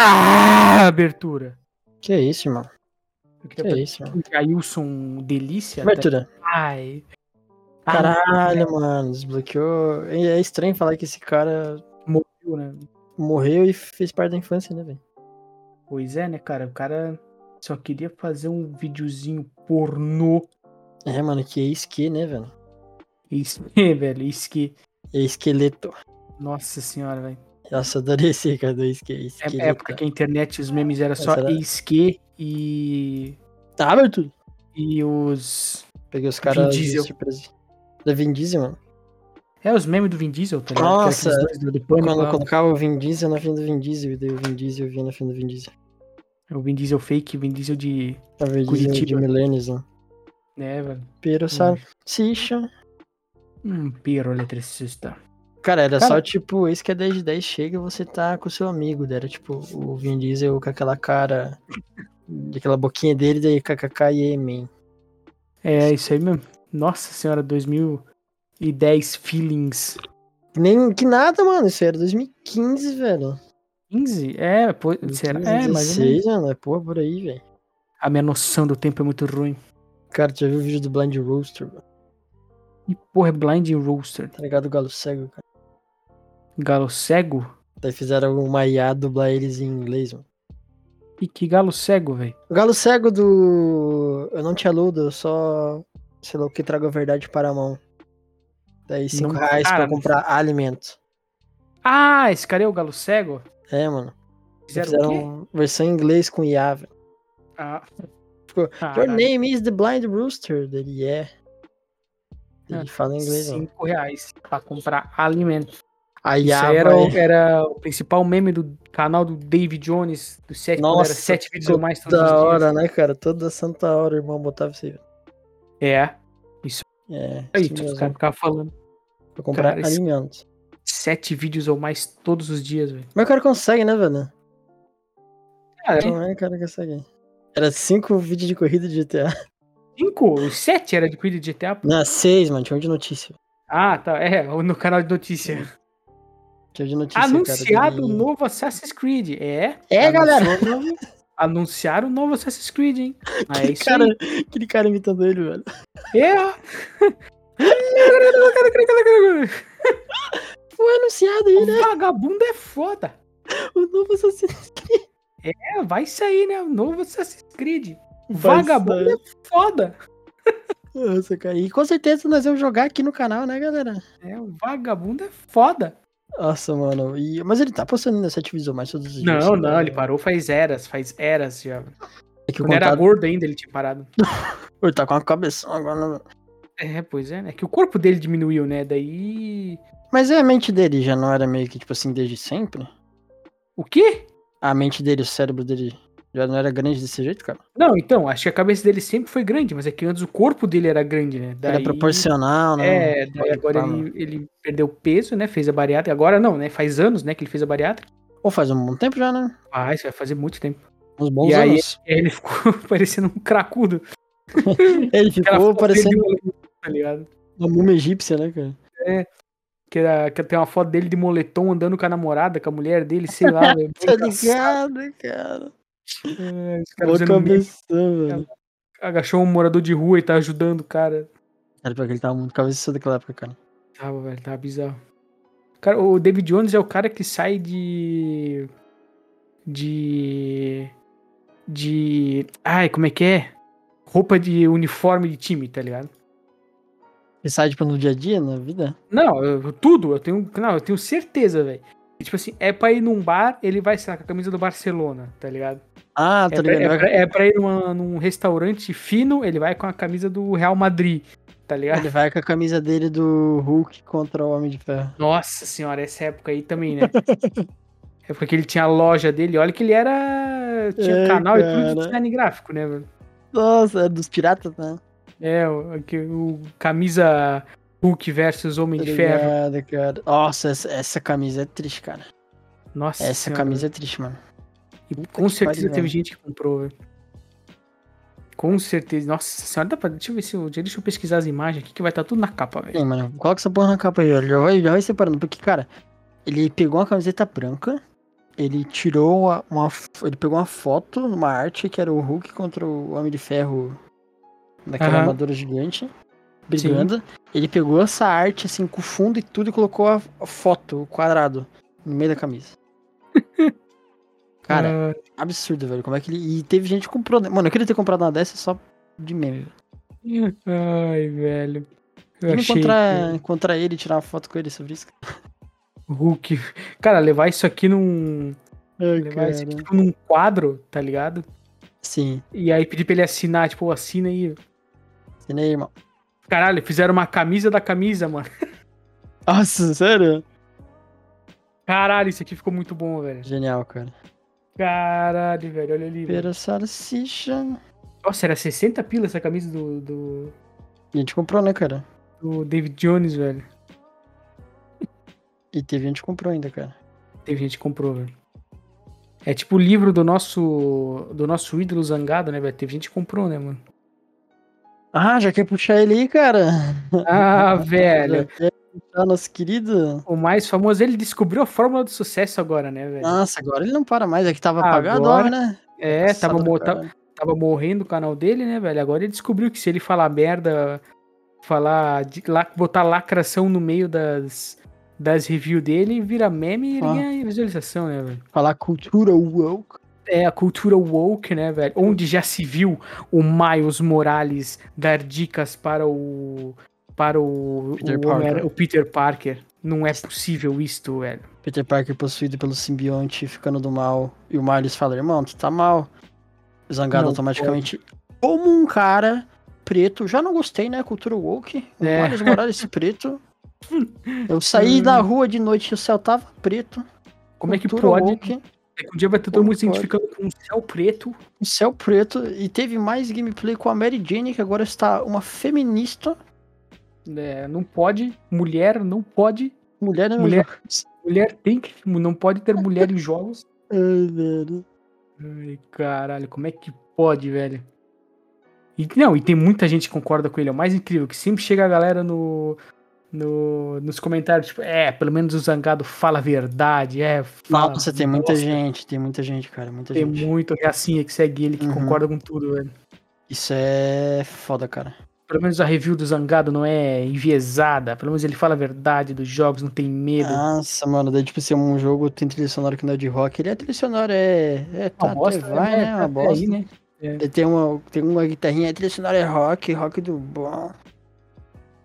Ah, abertura. Que isso, irmão? Eu Que isso, mano? fazer Ailson Delícia. Abertura. Ai. Caralho, mano, desbloqueou. É estranho falar que esse cara Morreu, né? morreu e fez parte da infância, né, velho? Pois é, né, cara? O cara só queria fazer um videozinho pornô. É, mano, que é esque, né, velho? É, velho. Isso que. É esqueleto. Nossa senhora, velho. Nossa, adorei esse cara do esque. É época que a internet, os memes era só esque e. Tá aberto. E os. Peguei os caras de Diesel. Da Vin Diesel, mano. É, os memes do Vin Diesel, tá ligado? Nossa, do, do Pânico Quando lá. eu colocava o Vin Diesel na frente do Vin Diesel, e daí o Vin Diesel vinha na frente do Vin Diesel. O Vin Diesel fake, o Vin Diesel de. A Vin Diesel de Curitiba. milênios, né? né, velho? Pero, sabe? Sicha. Um piro eletricista. Cara, era Cara- só tipo, esse que é 10 de 10 chega e você tá com o seu amigo. daí Era tipo o Vin Diesel com aquela cara, aquela boquinha dele, daí kkk e man. É, isso aí mesmo. Nossa senhora, 2010 feelings. Nem que nada, mano. Isso era 2015, velho. 15? É, pô, será? 15, É, mais ou menos. 16, mano. É porra por aí, velho. A minha noção do tempo é muito ruim. Cara, tu já viu o vídeo do Blind Roaster, mano? E porra, é Blind Roaster. Tá ligado? O Galo Cego, cara. Galo cego? Daí fizeram uma IA dublar eles em inglês, mano. E que galo cego, velho? O Galo Cego do. Eu não te aludo, eu só. Sei lá o que trago a verdade para a mão. Daí 5 Não- reais cara, pra comprar alimento. Ah, esse cara é o galo cego? É, mano. Fizeram, Fizeram versão em inglês com IA, velho. Ah, Ficou, Your caralho. name is the Blind Rooster. Ele é. Ele Ah, fala em inglês, mano. 5 reais pra comprar alimento. A Isso aí era, o- vai... era o principal meme do canal do David Jones, do 7, quando Nossa, era 7 vídeos ou mais todos Da os dias. hora, né, cara? Toda santa hora o irmão botava isso aí. velho. É, É. aí, isso os caras ficavam falando. Pra comprar cara, alimentos. 7 vídeos ou mais todos os dias, velho. Mas o cara consegue, né, velho? Cara, Não é, o cara consegue. Era cinco vídeos de corrida de GTA. 5? Os 7 era de cuida de GTA? pô. Não, seis, mano. Tinha um de notícia. Ah, tá. É, no canal de notícia. De notícia, Anunciado cara. o novo Assassin's Creed. É? É, galera. novo- Anunciaram o novo Assassin's Creed, hein? Ah, é Aquele cara, aí. aquele cara imitando ele, velho. É. Foi anunciado aí, né? O vagabundo é foda. O novo Assassin's É, vai sair, né? O novo Assassin's Creed. Vai vagabundo sair. é foda. Nossa, cara. E com certeza nós vamos jogar aqui no canal, né, galera? É, o vagabundo é foda. Nossa, mano. E... Mas ele tá postando ainda 7 vídeos ou mais todos os dias. Não, né? não, ele parou faz eras, faz eras já. É que o Quando era gordo ainda, ele tinha parado. Ele tá com a cabeção agora, né? É, pois é, né? Que o corpo dele diminuiu, né? Daí. Mas e a mente dele já não era meio que, tipo assim, desde sempre? O quê? A mente dele, o cérebro dele já não era grande desse jeito, cara? Não, então, acho que a cabeça dele sempre foi grande, mas é que antes o corpo dele era grande, né? Daí, Era proporcional, né? É, daí agora ele, ele perdeu peso, né? Fez a bariátrica. Agora não, né? Faz anos, né, que ele fez a bariátrica. Ou faz um bom tempo já, né? Ah, isso vai fazer muito tempo. Uns bons E anos. E aí ele ficou parecendo um cracudo. Ele ficou parecendo dele, tá ligado? uma múmia egípcia, né, cara? Que, era, que tem uma foto dele de moletom andando com a namorada, com a mulher dele, sei lá. Tá ligado, cara? É, cabeção, velho. agachou um morador de rua e tá ajudando o cara. Cara, porque ele tava muito cabeça daquela época, cara. Tava, velho, tava bizarro. Cara, o David Jones é o cara que sai de. De. De. Ai, como é que é? Roupa de uniforme de time, tá ligado? Ele sai, tipo, no dia a dia, na vida? Não, eu- tudo, eu tenho. Não, eu tenho certeza, velho. Tipo assim, é pra ir num bar, ele vai, sei lá, com a camisa do Barcelona, tá ligado? Ah, É tá pra, ligado. é pra- é pra ir numa- num restaurante fino, ele vai com a camisa do Real Madrid, tá ligado? Ele vai com a camisa dele do Hulk contra o Homem de Ferro. Nossa senhora, essa época aí também, né? época que ele tinha a loja dele, olha que ele era. Tinha É, canal e tudo de cara. design gráfico, né, velho? Nossa, é dos piratas, né? É, o, o camisa Hulk versus Homem Tá de Ferro. cara. Nossa, essa, essa camisa é triste, cara. Nossa Essa senhora. camisa é triste, mano. E Puta com certeza pariu, teve velho. gente que comprou, velho. Com certeza. Nossa senhora, dá pra. Deixa eu ver se eu. Deixa eu pesquisar as imagens aqui que vai estar tudo na capa, velho. Sim, mano, coloca essa porra na capa aí, ó. Já vai, já vai separando. Porque, cara, ele pegou uma camiseta branca ele tirou uma, uma Ele pegou uma foto, uma arte que era o Hulk contra o Homem de Ferro naquela Aham. armadura gigante, brigando. Ele pegou essa arte, assim, com fundo e tudo, e colocou a, a foto, o quadrado, no meio da camisa. Cara, absurdo, velho. Como é que ele. E teve gente que comprou. né? Mano, eu queria ter comprado uma dessa só de meme, velho. Ah, Ai, velho. Eu achei encontrar, encontrar ele e tirar uma foto com ele sobre isso. que Hulk. Cara, levar isso aqui num. Ai, Levar isso aqui tipo, num quadro, tá ligado? Sim. E aí pedir pra ele assinar, tipo, assina aí. Assina aí, irmão. Caralho, fizeram uma camisa da camisa, mano. Nossa, sério? Caralho, isso aqui ficou muito bom, velho. Genial, cara. Caralho, velho, olha ali. velho. Pera salsicha. Nossa, era 60 pila essa camisa do, do, E a gente comprou, né, cara? do David Jones, velho. E teve gente que comprou ainda, cara. Teve gente que comprou, velho. É tipo o livro do nosso do nosso ídolo zangado, né, velho? Teve gente que comprou, né, mano? Ah, já quer puxar ele aí, cara? Ah, velho. Puxar nosso querido? O mais famoso, ele descobriu a fórmula do sucesso agora, né, velho? Nossa, agora ele não para mais. É que tava apagado, Agora- né? é, tava, Passado do mo- ta- caralho. tava morrendo o canal dele, né, velho? Agora ele descobriu que se ele falar merda, falar, de, lá, botar lacração no meio das, das reviews dele, vira meme e ele Ah. ganha visualização, né, velho? Falar cultura woke. É a cultura woke, né, velho? Onde já se viu o Miles Morales dar dicas para o. para o. Peter o, Parker. O Peter Parker. Não é possível isto, velho. Peter Parker possuído pelo simbionte ficando do mal. E o Miles fala, irmão, tu tá mal. Zangado Não automaticamente. Como um cara preto. Já não gostei, né? Cultura woke. O É. Miles Morales preto. Eu saí da rua de noite e o céu tava preto. Como é que pode? woke, É que um dia vai ter todo Como mundo se identificando com um céu preto. o céu preto. E teve mais gameplay com a Mary Jane, que agora está uma feminista. Né? não pode. Mulher não pode. Mulher, né? Mulher. Mulher tem que. Não pode ter mulher em jogos. Ai, velho. Ai, caralho, como é que pode, velho? E, não, e tem muita gente que concorda com ele. É o mais incrível, que sempre chega a galera no, no, nos comentários, tipo, é, pelo menos o Zangado fala a verdade, é. Fala, Nossa, tem muita gente, tem muita gente, cara, muita Tem gente. muito reacinha que segue ele, que Uhum. concorda com tudo, velho. Isso é foda, cara. Pelo menos a review do Zangado não é enviesada. Pelo menos ele fala a verdade dos jogos, não tem medo. Nossa, mano, daí tipo, se é um jogo tem trilha sonora que não é de rock, ele é trilha sonora, é. É, tá, bosta, vai, né? né? Tá Uma bosta. aí, né? Daí Tem uma, tem uma guitarrinha, a trilha sonora é rock, rock do bom.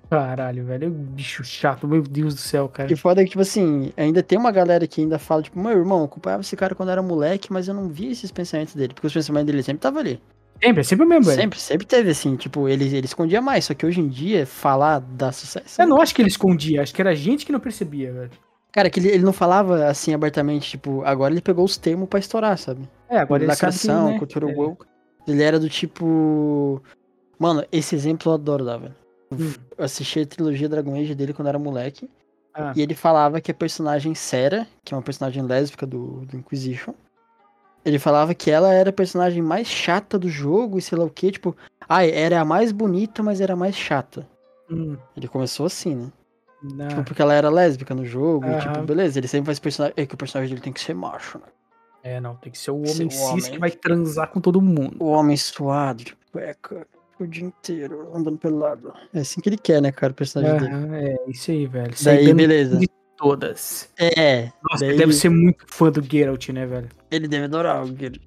Caralho, velho. É um bicho chato, meu Deus do céu, cara. E foda é que, tipo assim, ainda tem uma galera que ainda fala, tipo, meu irmão, eu acompanhava esse cara quando era moleque, mas eu não via esses pensamentos dele, porque os pensamentos dele sempre estavam ali. Sempre, é sempre o mesmo, velho. Sempre, sempre teve, assim, tipo, ele, ele escondia mais, só que hoje em dia, falar dá sucesso. Eu não acho que ele escondia, acho que era a gente que não percebia, velho. Cara, que ele, ele não falava assim abertamente, tipo, agora ele pegou os termos pra estourar, sabe? É, agora ele sabe lacração, né, cultura é. woke. Ele era do tipo. Mano, esse exemplo eu adoro dar, velho. Hum. Eu assisti a trilogia Dragon Age dele quando era moleque. Ah. E ele falava que a personagem Sera, que é uma personagem lésbica do, do Inquisition, ele falava que ela era a personagem mais chata do jogo e sei lá o que, tipo, ah, era a mais bonita, mas era a mais chata. Hum, Ele começou assim, né? não. Tipo, porque ela era lésbica no jogo, e, tipo, beleza, ele sempre faz personagem. É que o personagem dele tem que ser macho, né? É, não, tem que ser o Ser homem o cis homem. que vai transar com todo mundo. O homem suado, de cueca, o dia inteiro, andando pelo lado. É assim que ele quer, né, cara, o personagem dele. Aham, é, isso aí, velho. Isso aí Daí, dando beleza. de todas. É, Nossa, daí ele deve ser muito fã do Geralt, né, velho? ele deve adorar o Geralt.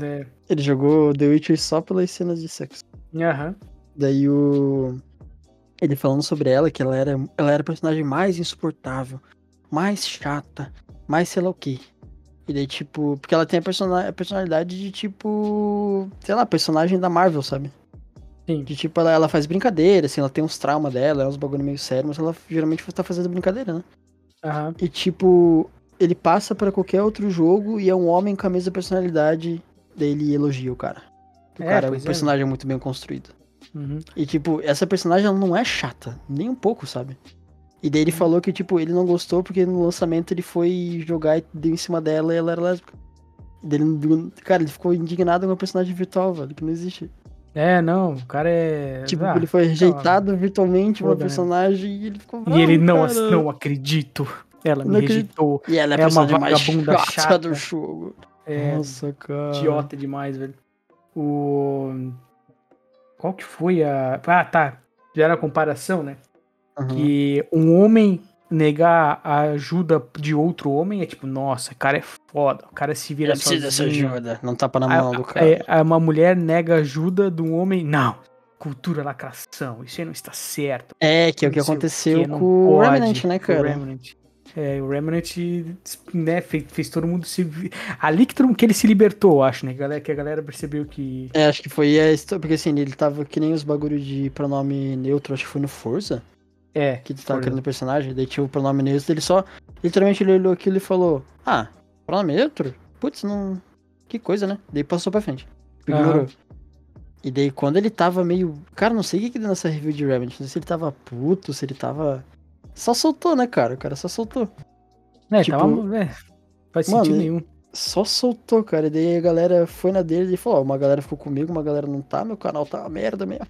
É. Ele jogou The Witcher só pelas cenas de sexo. Aham. Daí o. Ele falando sobre ela, que ela era, ela era a personagem mais insuportável, mais chata, mais sei lá o que. E daí, tipo, porque ela tem a, persona- a personalidade de tipo. Sei lá, personagem da Marvel, sabe? Sim. De tipo, ela, ela faz brincadeira, assim, ela tem uns traumas dela, é uns bagulho meio sério, mas ela geralmente tá fazendo brincadeira, né? Aham. E tipo, ele passa pra qualquer outro jogo e é um homem com a mesma personalidade, daí ele elogia o cara. O É, cara, o pois é. personagem é muito bem construído. Uhum. E, tipo, essa personagem ela não é chata, nem um pouco, sabe? E daí ele Uhum. falou que, tipo, ele não gostou porque no lançamento ele foi jogar e deu em cima dela e ela era lésbica. E daí ele, cara, ele ficou indignado com a personagem virtual, velho, que não existe. É, não, o cara é. Tipo, Ah, ele foi rejeitado virtualmente uma Foda, né? personagem e ele ficou E ele não, cara. não acredito. Ela Não me acredito. rejeitou. E ela é, É uma vagabunda chata, chata. do jogo. É, Nossa, cara. idiota demais, velho. O. Qual que foi a. Ah, tá. Já era a comparação, né? Uhum. Que um homem negar a ajuda de outro homem é tipo, nossa, o cara é foda, o cara se vira Ela precisa dessa sozinho. ajuda. Não tapa na A- mão do a- cara. é, uma mulher nega ajuda de um homem. Não. Cultura lacração, isso aí não está certo. É, que é o que o aconteceu com o Remnant, né, o cara? Remnant. É, o Remnant, né, fez, fez todo mundo se. Ali que, todo que ele se libertou, acho, né? galera- Que a galera percebeu que. É, acho que foi a história, porque assim, ele tava que nem os bagulho de pronome neutro, acho que foi no Forza, É. que tu tava criando o personagem, daí tinha o pronome neutro, ele só, literalmente ele olhou aquilo e falou, ah, pronome neutro? Putz, não, que coisa, né? Daí passou pra frente, ignorou. Aham. E daí quando ele tava meio, cara, não sei o que que deu nessa review de Remnant, não sei se ele tava puto, se ele tava... Só soltou, né, cara? O cara só soltou. É, tipo, tava. É, faz mano, sentido nenhum. Só soltou, cara. E daí a galera foi na dele e falou, ó, uma galera ficou comigo, uma galera não tá, meu canal tá uma merda mesmo.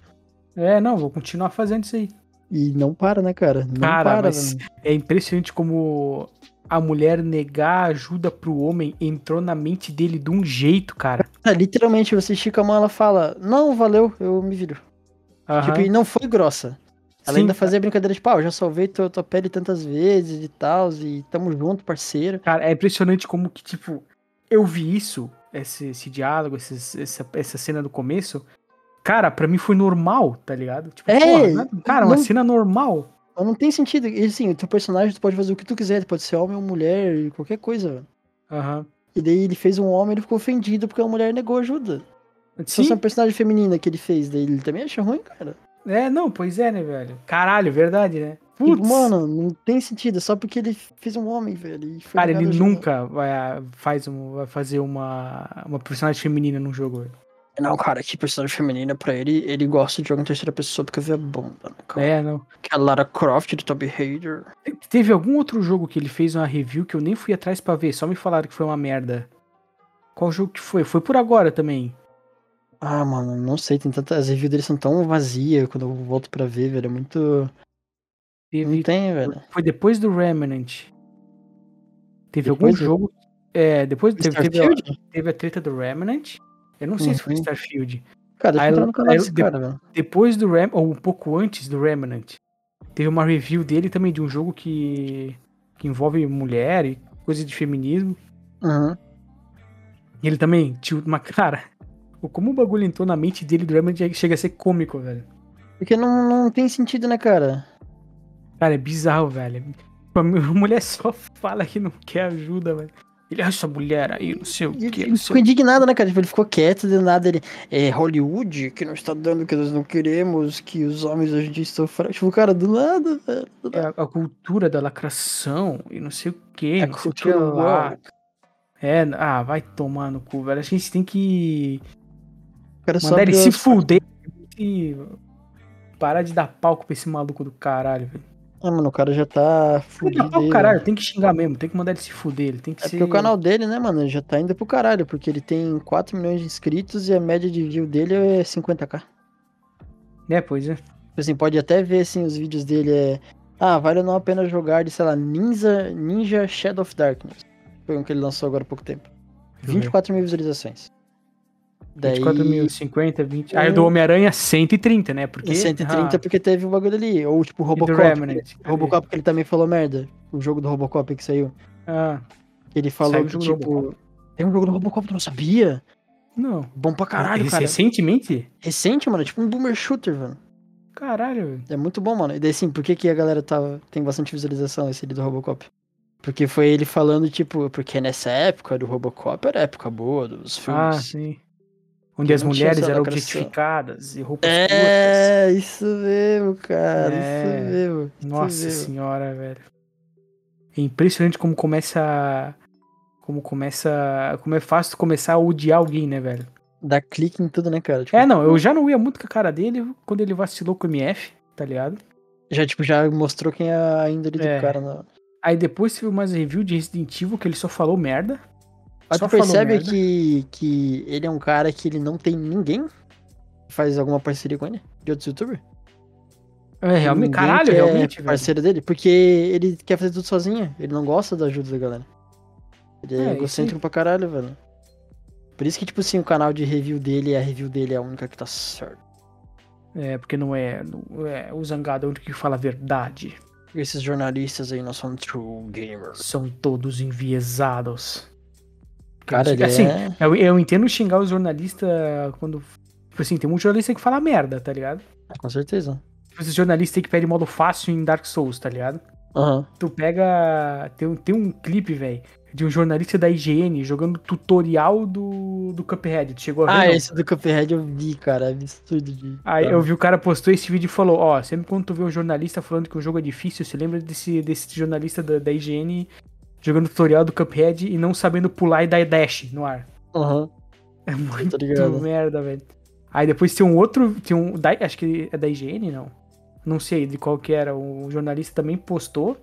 É, não, vou continuar fazendo isso aí. E não para, né, cara? Não Cara, para, mas velho. é impressionante como a mulher negar ajuda pro homem entrou na mente dele de um jeito, cara. Ah, literalmente, você estica a mão, ela fala, não, valeu, eu me viro. Tipo, e não foi grossa. Ela Sim, ainda fazia brincadeira de pau, já salvei tua, tua pele tantas vezes e tal, e tamo junto, parceiro. Cara, é impressionante como que, tipo, eu vi isso, esse, esse diálogo, esses- essa, essa cena do começo. Cara, pra mim foi normal, tá ligado? Tipo, É, porra, né? cara, uma não- cena normal. Não tem sentido. E assim, o teu personagem, tu pode fazer o que tu quiser, tu pode ser homem ou mulher, qualquer coisa, velho. Aham. E daí ele fez um homem, ele ficou ofendido porque a mulher negou ajuda. Se Sim, fosse uma personagem feminina que ele fez, daí ele também acha ruim, cara. é, não, pois é, né, velho? Caralho, verdade, né? Putz, mano, não tem sentido, é só porque ele fez um homem, velho. Cara, ele nunca vai, faz um, vai fazer uma, uma personagem feminina num jogo. velho. Não, cara, que personagem feminina pra ele, ele gosta de jogar em terceira pessoa porque vê a bomba, né, cara? É, não. Que é a Lara Croft do Tomb Raider. Teve algum outro jogo que ele fez uma review que eu nem fui atrás pra ver, só me falaram que foi uma merda. Qual jogo que foi? Foi por agora também. Ah, mano, não sei, tem tantas. As reviews dele são tão vazias quando eu volto pra ver, velho. É muito. Teve, Não tem, velho. Foi depois do Remnant. Teve Depois algum do- jogo. É, depois teve, teve, a, teve a treta do Remnant. Eu não sei se foi Uhum. Starfield. Cara, deixa Aí no canal aí desse de- cara, velho. Depois do Rem, ou um pouco antes do Remnant, teve uma review dele também de um jogo que, que envolve mulher e coisa de feminismo. Uhum. E ele também tinha uma cara. Como o bagulho entrou na mente dele do Remnant chega a ser cômico, velho. Porque não, não tem sentido, né, cara? Cara, é bizarro, velho. A mulher só fala que não quer ajuda, velho. Ele, ah, essa mulher aí, não sei o que, ele ficou indignado, né, cara? Tipo, ele ficou quieto, de nada ele. É Hollywood que não está dando o que nós não queremos, que os homens hoje em dia estão fracos. Tipo, cara, do nada, velho. do É a, a cultura da lacração e não sei o que, É que cultura lá. É, ah, vai tomar no cu, velho. A gente tem que cara mandar ele se fuder e parar de dar palco pra esse maluco do caralho, velho. Ah, mano, o cara já tá fudido. caralho, tem que xingar mesmo, tem que mandar ele se fuder, ele tem que É ser... porque o canal dele, né, mano, já tá indo pro caralho, porque ele tem 4 milhões de inscritos e a média de view dele é 50k. É, pois é. Tipo assim, pode até ver, assim, os vídeos dele é... Ah, vale não a pena jogar de, sei lá, Ninja, Ninja Shadow of Darkness. Foi um que ele lançou agora há pouco tempo. Deixa eu ver. 24 mil visualizações. Daí... 24 mil, 50, 20... Ah, e o Um- do Homem-Aranha 130, né? Porque... E 130 ah, porque teve o bagulho ali. Ou tipo Robocop. Remnant. que- Robocop que ele também falou merda. O jogo do Robocop que saiu. Ah, ele falou Saiu que, tipo... Tem um jogo do Robocop, tu não sabia? não. Bom pra caralho, Rec- cara. Recentemente? Recente, mano. Tipo um boomer shooter, velho. Caralho, velho. É muito bom, mano. E daí, assim, por que, que a galera tava, tem bastante visualização esse ali do Robocop? Porque foi ele falando, tipo, porque nessa época do Robocop era a época boa dos Ah, filmes. sim. Onde Que as mulheres eram objetificadas e roupas curtas. é, isso mesmo, cara. É. Isso mesmo. isso Nossa mesmo. senhora, velho. É impressionante como começa. Como começa. Como é fácil tu começar a odiar alguém, né, velho? Dá clique em tudo, né, cara? Tipo, É, não, eu já não ia muito com a cara dele quando ele vacilou com o MF, tá ligado? Já, tipo, já mostrou quem é a índole É. do cara. Na... Aí depois teve umas review de Resident Evil que ele só falou merda. Mas Só tu percebe que, que ele é um cara que ele não tem ninguém que faz alguma parceria com ele? De outros youtubers? É, realmente, Ninguém caralho, realmente, velho. parceiro dele, porque ele quer fazer tudo sozinho. Ele não gosta da ajuda da galera. Ele é, É, egocêntrico pra caralho, velho. Por isso que, tipo assim, o canal de review dele, a review dele é a única que tá certa. É, porque não é, não é o Zangado é o único que fala a verdade. Esses jornalistas aí não são true gamers. São todos enviesados. Cara, ele assim, é... eu, eu entendo xingar os jornalistas quando. Tipo assim, tem um jornalista que fala merda, tá ligado? Com certeza. Tipo, esse jornalista aí que pede modo fácil em Dark Souls, tá ligado? Aham. Tu pega. Tem, um- tem um clipe, velho, de um jornalista da IGN jogando tutorial do, do Cuphead. Tu chegou a ver? Ah, não? esse do Cuphead eu vi, cara. É absurdo de. Aí eu vi o cara postou esse vídeo e falou, ó, sempre quando tu vê um jornalista falando que um jogo é difícil, se lembra desse, desse jornalista da, da IGN jogando tutorial do Cuphead e não sabendo pular e dar dash no ar. Aham. É muito merda, velho. Aí depois tem um outro, tem um, da- acho que é da IGN, não? Não sei de qual que era, o jornalista também postou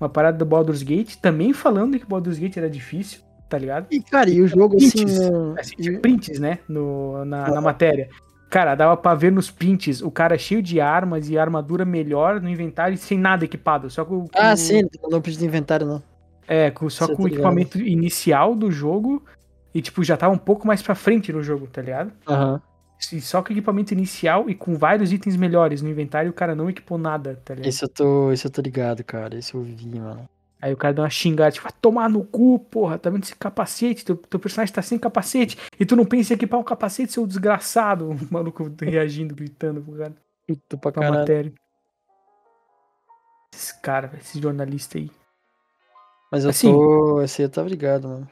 uma parada do Baldur's Gate, também falando que Baldur's Gate era difícil, tá ligado? E, cara, e o jogo assim. Prints. no- Assim, tinha prints, né, no, na, na matéria. Cara, dava pra ver nos prints o cara cheio de armas e armadura melhor no inventário e sem nada equipado. Só com, com Ah, sim, ele não precisa de inventário, não. É, com, só com tá o equipamento inicial do jogo e, tipo, já tava um pouco mais pra frente no jogo, tá ligado? Aham. E só com o equipamento inicial e com vários itens melhores no inventário, o cara não equipou nada, tá ligado? Esse eu tô. Esse eu tô ligado, cara. Esse eu vi, mano. Aí o cara dá uma xingada, tipo, vai tomar no cu, porra, tá vendo esse capacete? Teu, teu personagem tá sem capacete e tu não pensa em equipar um capacete, seu desgraçado. O maluco reagindo, gritando pro cara, Puta pra caralho. matéria. Esse cara, esse jornalista aí. Mas eu Assim- tô. Esse aí eu tava ligado, mano.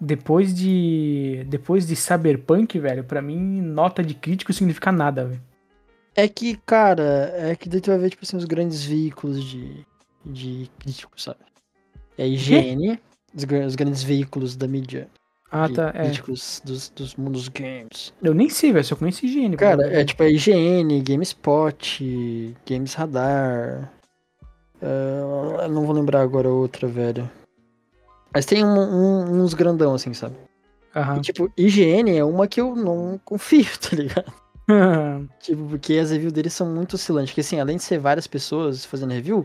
Depois de. Depois de Cyberpunk, velho, pra mim, nota de crítico significa nada, velho. É que, cara, é que daí tu vai ver, tipo assim, os grandes veículos de, de críticos, sabe? É a IGN, os, os grandes veículos da mídia. Ah, tá. É. críticos dos, dos mundos games. Eu nem sei, velho, só conheço higiene. Cara, é tipo a IGN, GameSpot, Games Radar. Eu não vou lembrar agora outra, velho. Mas tem um- um- uns grandão, assim, sabe? Aham. E, tipo, IGN é uma que eu não confio, tá ligado? Tipo, porque as reviews deles são muito oscilantes. Porque, assim, além de ser várias pessoas fazendo review,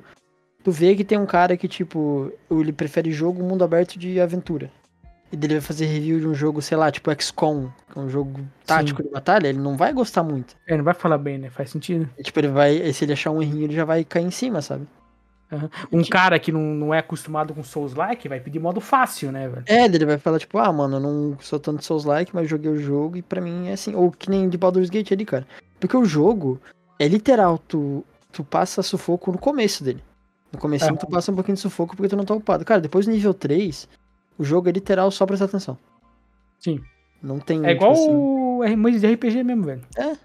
tu vê que tem um cara que, tipo, ele prefere jogo mundo aberto de aventura. E dele vai fazer review de um jogo, sei lá, tipo XCOM, que é um jogo tático de batalha, ele não vai gostar muito. é, não vai falar bem, né? Faz sentido. E, tipo, ele vai. Se ele achar um errinho, ele já vai cair em cima, sabe? Um cara que não, não é acostumado com Souls-like vai pedir modo fácil, né, velho? É, ele vai falar, tipo, ah, mano, eu não sou tanto Souls-like, mas joguei o jogo e pra mim é assim. Ou que nem de Baldur's Gate ali, cara. Porque o jogo é literal, tu, tu passa sufoco no começo dele. No começo tu passa um pouquinho de sufoco porque tu não tá upado. Cara, depois do nível 3, o jogo é literal só prestar atenção. Sim. Não tem. É igual assim, o RPG mesmo, velho. É.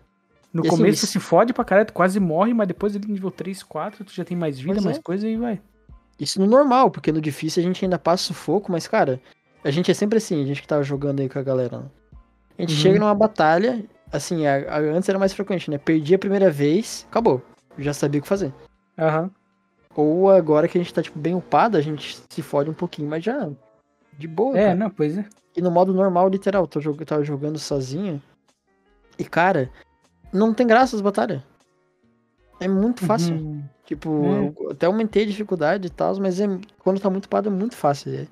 No E assim, começo se fode pra caralho, tu quase morre, mas depois ali no nível 3, 4, tu já tem mais vida, Pois mais é. coisa e vai. Isso no normal, porque no difícil a gente ainda passa sufoco, mas, cara, a gente é sempre assim, a gente que tava jogando aí com a galera. Né? A gente Uhum. chega numa batalha, assim, a- a- antes era mais frequente, né? Perdi a primeira vez, acabou. Já sabia o que fazer. Aham. Ou agora que a gente tá, tipo, bem upado, a gente se fode um pouquinho, mas já. De boa. É, cara. não, pois é. E no modo normal, literal, tô jog... tava jogando sozinho. E, cara, não tem graça as batalhas. É muito fácil. Uhum. Tipo, É. eu até aumentei a dificuldade e tal, mas é, quando tá muito upado é muito fácil. É,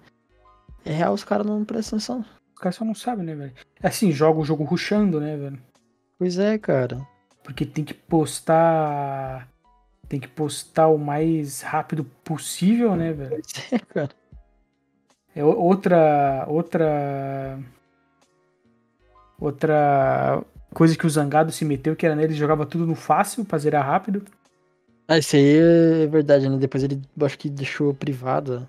é real, os caras não prestam atenção. Os caras só não sabem, né, velho? Assim, joga o jogo rushando, né, velho? Pois é, cara. Porque tem que postar. Tem que postar o mais rápido possível, né, velho? Pois é, cara. É outra. Outra. Outra coisa que o Zangado se meteu, que era nele, ele jogava tudo no fácil pra zerar rápido. Ah, isso aí é verdade, né? Depois ele acho que deixou privada.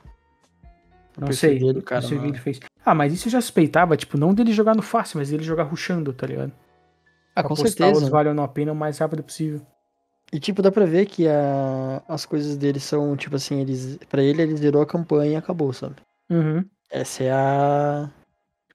o Não sei. dele, cara, não sei o que ele fez. Ah, mas isso eu já suspeitava, tipo, não dele jogar no fácil, mas dele jogar rushando, tá ligado? Ah, Pra com certeza. os valem a pena o mais rápido possível. E tipo, dá pra ver que a... as coisas dele são, tipo assim, eles. Pra ele, ele zerou a campanha e acabou, sabe? Uhum. Essa é a.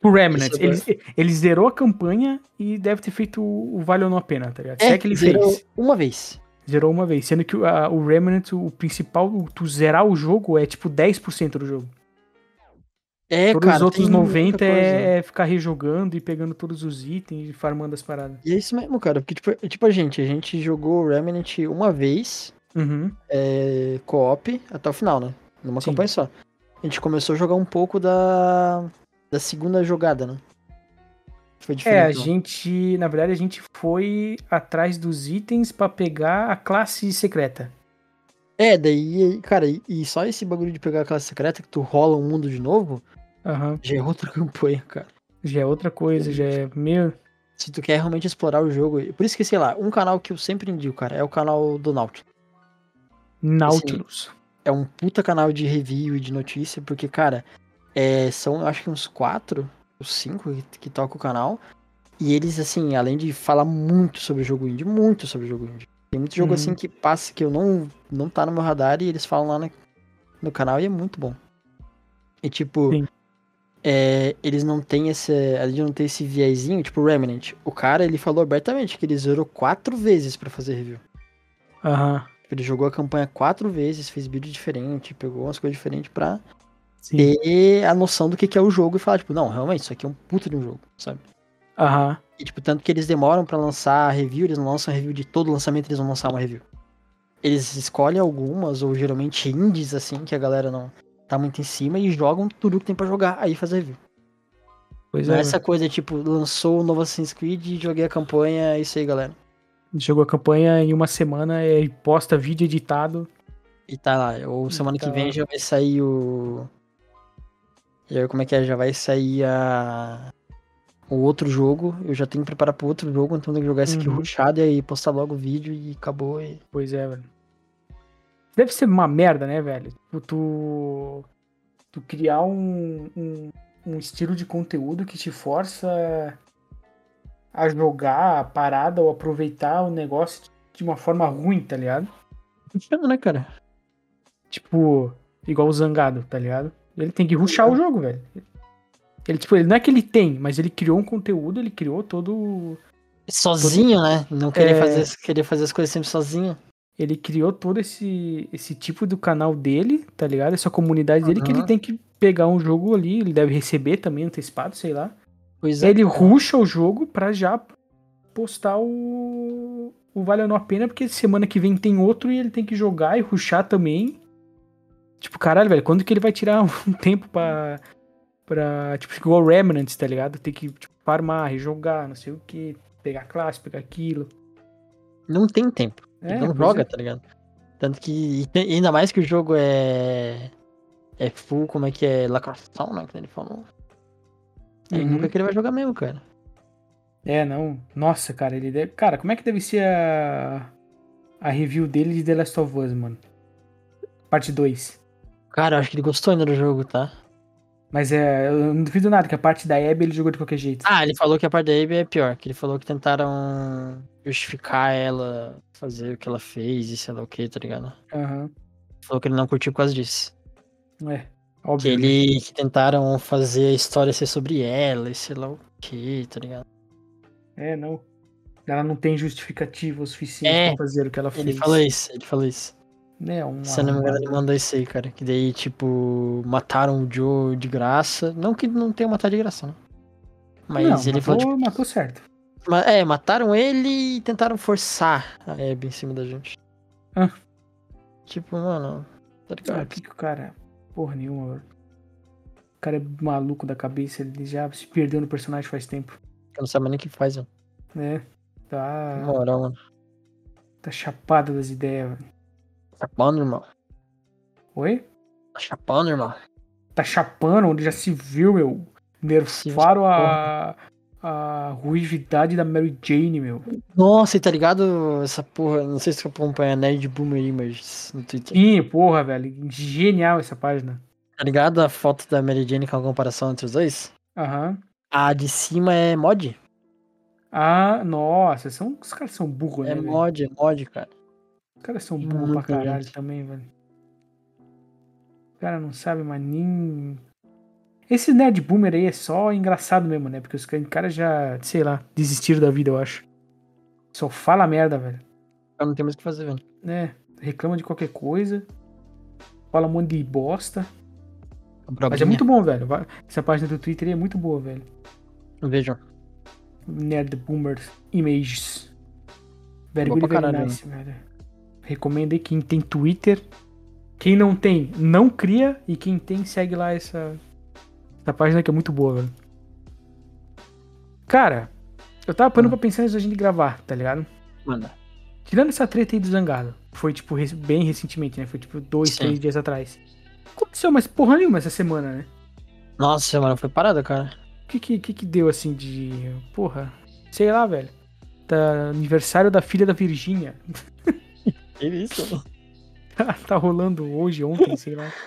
O Remnant, é ele, ele zerou a campanha e deve ter feito o, o Vale ou não a pena, tá ligado? Se é que ele zerou fez. uma vez. Zerou uma vez. Sendo que o- a- o Remnant, o principal, tu zerar o jogo é tipo 10% do jogo. É, Todos cara, os outros tem muita 90 coisa. é, é ficar rejogando e pegando todos os itens e farmando as paradas. E é isso mesmo, cara. Porque, tipo, é- tipo a gente, a gente jogou Remnant uma vez, Uhum. é, co-op, até o final, né? Numa Sim. campanha só. A gente começou a jogar um pouco da, da segunda jogada, né? Foi É, a diferente. gente, na verdade, a gente foi atrás dos itens pra pegar a classe secreta. É, daí, cara, e, só esse bagulho de pegar a classe secreta que tu rola um mundo de novo, Aham. já é outra campanha, cara. Já é outra coisa, já é meio. Se tu quer realmente explorar o jogo. Por isso que, sei lá, um canal que eu sempre indico, cara, é o canal do Nautilus. Nautilus. É um puta canal de review e de notícia, porque, cara, é, são eu acho que uns quatro ou cinco que, que tocam o canal. E eles, assim, além de falar muito sobre o jogo indie, muito sobre o jogo indie. Tem muito jogo Uhum. assim que passa, que eu não, não tá no meu radar e eles falam lá no, no canal e é muito bom. E tipo, é, eles não têm esse. Além de não ter esse viezinho, tipo Remnant. O cara, ele falou abertamente que ele zerou quatro vezes pra fazer review. Aham. Ele jogou a campanha quatro vezes, fez vídeo diferente, pegou umas coisas diferentes pra Sim. ter a noção do que, que é o jogo e falar, tipo, não, realmente, isso aqui é um puta de um jogo, sabe? Aham. E, tipo, tanto que eles demoram pra lançar a review, eles não lançam a review de todo lançamento, eles vão lançar uma review. Eles escolhem algumas, ou geralmente indies, assim, que a galera não tá muito em cima, e jogam tudo que tem pra jogar, aí faz review. Pois Não é é. essa coisa, tipo, lançou o novo Assassin's Creed, joguei a campanha, é isso aí, galera. Jogou a campanha em uma semana e posta vídeo editado. E tá lá, ou semana que Tá vem lá. já vai sair o... E aí, como é que é? Já vai sair a... O outro jogo, eu já tenho que preparar pro outro jogo, então tem que jogar esse aqui Uhum. rushado e aí postar logo o vídeo e acabou. E... Pois é, velho. Deve ser uma merda, né, velho? Tipo, tu. Tu criar um, um, um estilo de conteúdo que te força a jogar a parada ou aproveitar o negócio de uma forma ruim, tá ligado? Funciona, né, cara? Tipo, igual o Zangado, tá ligado? Ele tem que rushar o jogo, velho. Ele, tipo, ele não é que ele tem, mas ele criou um conteúdo, ele criou todo. Sozinho, né? Não querer, É. fazer, querer fazer as coisas sempre sozinho. Ele criou todo esse, esse tipo do canal dele, tá ligado? Essa comunidade dele, que ele Aham. tem que pegar um jogo ali, ele deve receber também antecipado, sei lá. Pois é. ele rusha o jogo pra já postar o, o Valendo a Pena, porque semana que vem tem outro e ele tem que jogar e rushar também. Tipo, caralho, velho, quando que ele vai tirar um tempo pra. pra tipo, igual o Remnant, tá ligado? Tem que tipo, farmar, rejogar, não sei o que, pegar classe, pegar aquilo. Não tem tempo. É, ele não joga, é. tá ligado? Tanto que. ainda mais que o jogo é. É full, como é que é? Lacração, né? Que ele falou. Uhum. nunca que ele vai jogar mesmo, cara. É, não. Nossa, cara, ele deve. Cara, como é que deve ser a. A review dele de The Last of Us, mano? Parte 2. Cara, eu acho que ele gostou ainda do jogo, tá? Mas é. Eu não duvido nada que a parte da Abby ele jogou de qualquer jeito. Ah, ele falou que a parte da Abby é pior. Que ele falou que tentaram justificar ela fazer o que ela fez e sei lá o que, tá ligado? Aham. Falou que ele não curtiu por causa disso. É. Que Óbvio. né? ele que tentaram fazer a história ser sobre ela e sei lá o que, tá ligado? É, não. Ela não tem justificativa o suficiente É, pra fazer o que ela fez. Ele falou isso, ele falou isso. Né, um Se eu não me engano, ele mandou isso aí, cara. Que daí, tipo, mataram o Joe de graça. Não que não tenha matado de graça, né? Mas Não, ele matou, falou, tipo, matou certo. é, mataram ele e tentaram forçar a Abby em cima da gente. Ah. Tipo, mano, tá Ah, ligado? que que o cara. Porra nenhuma. O cara é maluco da cabeça, ele já se perdeu no personagem faz tempo. Eu não sabe nem o que faz, mano. Né? Tá. Moral, mano. Tá chapado das ideias, velho. Chapando, irmão. Oi? Tá chapando, irmão. Tá chapando, onde já se viu, meu. Nerfaram a. A ruividade da Mary Jane, meu. Nossa, e tá ligado essa porra? Não sei se tu acompanha Nerd Boomer Images no Twitter. Sim, porra, velho. Genial essa página. Tá ligado a foto da Mary Jane com a comparação entre os dois? Aham. A de cima é mod. Ah, nossa, são, os caras são burros, É né? velho? mod, é mod, cara. Os caras são burros pra caralho gente. também, velho. O cara não sabe mais nem. Esse nerd boomer aí é só engraçado mesmo, né? Porque os caras já, sei lá, desistiram da vida, eu acho. Só fala merda, velho. Eu não tenho mais o que fazer, velho. Né? Reclama de qualquer coisa. Fala um monte de bosta. Mas é muito bom, velho. Essa página do Twitter aí é muito boa, velho. Vejam. Nerd Boomers Images. Very Boa good, very caralho, nice, velho. Recomendo aí quem tem Twitter. Quem não tem, não cria. E quem tem, segue lá essa, essa página que é muito boa, velho. Cara, eu tava parando Hum. pra pensar antes da gente gravar, tá ligado? Manda. Tirando essa treta aí do Zangado, foi tipo bem recentemente, né? Foi tipo dois, Sim. três dias atrás. Aconteceu mais porra nenhuma essa semana, né? Nossa, mano, foi parada, cara. O que que, que que deu assim de. Porra, sei lá, velho. Tá aniversário da filha da Virgínia. Que isso? tá rolando hoje, ontem, sei lá.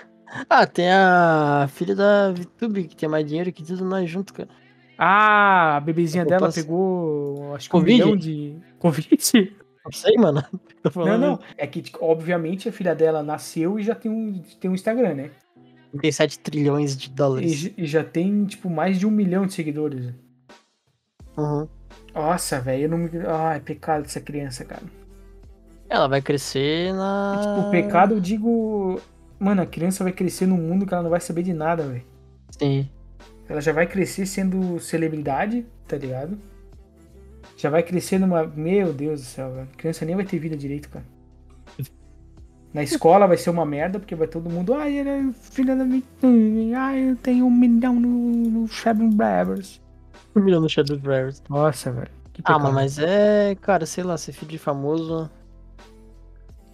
Ah, tem a filha da VTube que tem mais dinheiro que tudo nós junto, cara. Ah, a bebezinha Eu dela posso- pegou, acho que um Covid? milhão de. Covid? Não sei, mano. Não, não. É que, tipo, obviamente, a filha dela nasceu e já tem um, tem um Instagram, né? 37 trilhões de E, dólares. j- e já tem, tipo, mais de um milhão de seguidores. Uhum. Nossa, velho, eu não me. Ah, é pecado dessa criança, cara. Ela vai crescer na. Tipo, o pecado, eu digo. Mano, a criança vai crescer num mundo que ela não vai saber de nada, velho. Sim. Ela já vai crescer sendo celebridade, tá ligado? Já vai crescer numa. Meu Deus do céu, velho. A criança nem vai ter vida direito, cara. Na escola vai ser uma merda, porque vai todo mundo. Ai, ele é filha da minha. Ai, eu tenho um milhão no, no Shadow Bravers. Um milhão no Shadow Drivers. Nossa, velho. Ah, mano, mas é. Cara, sei lá, ser filho de famoso.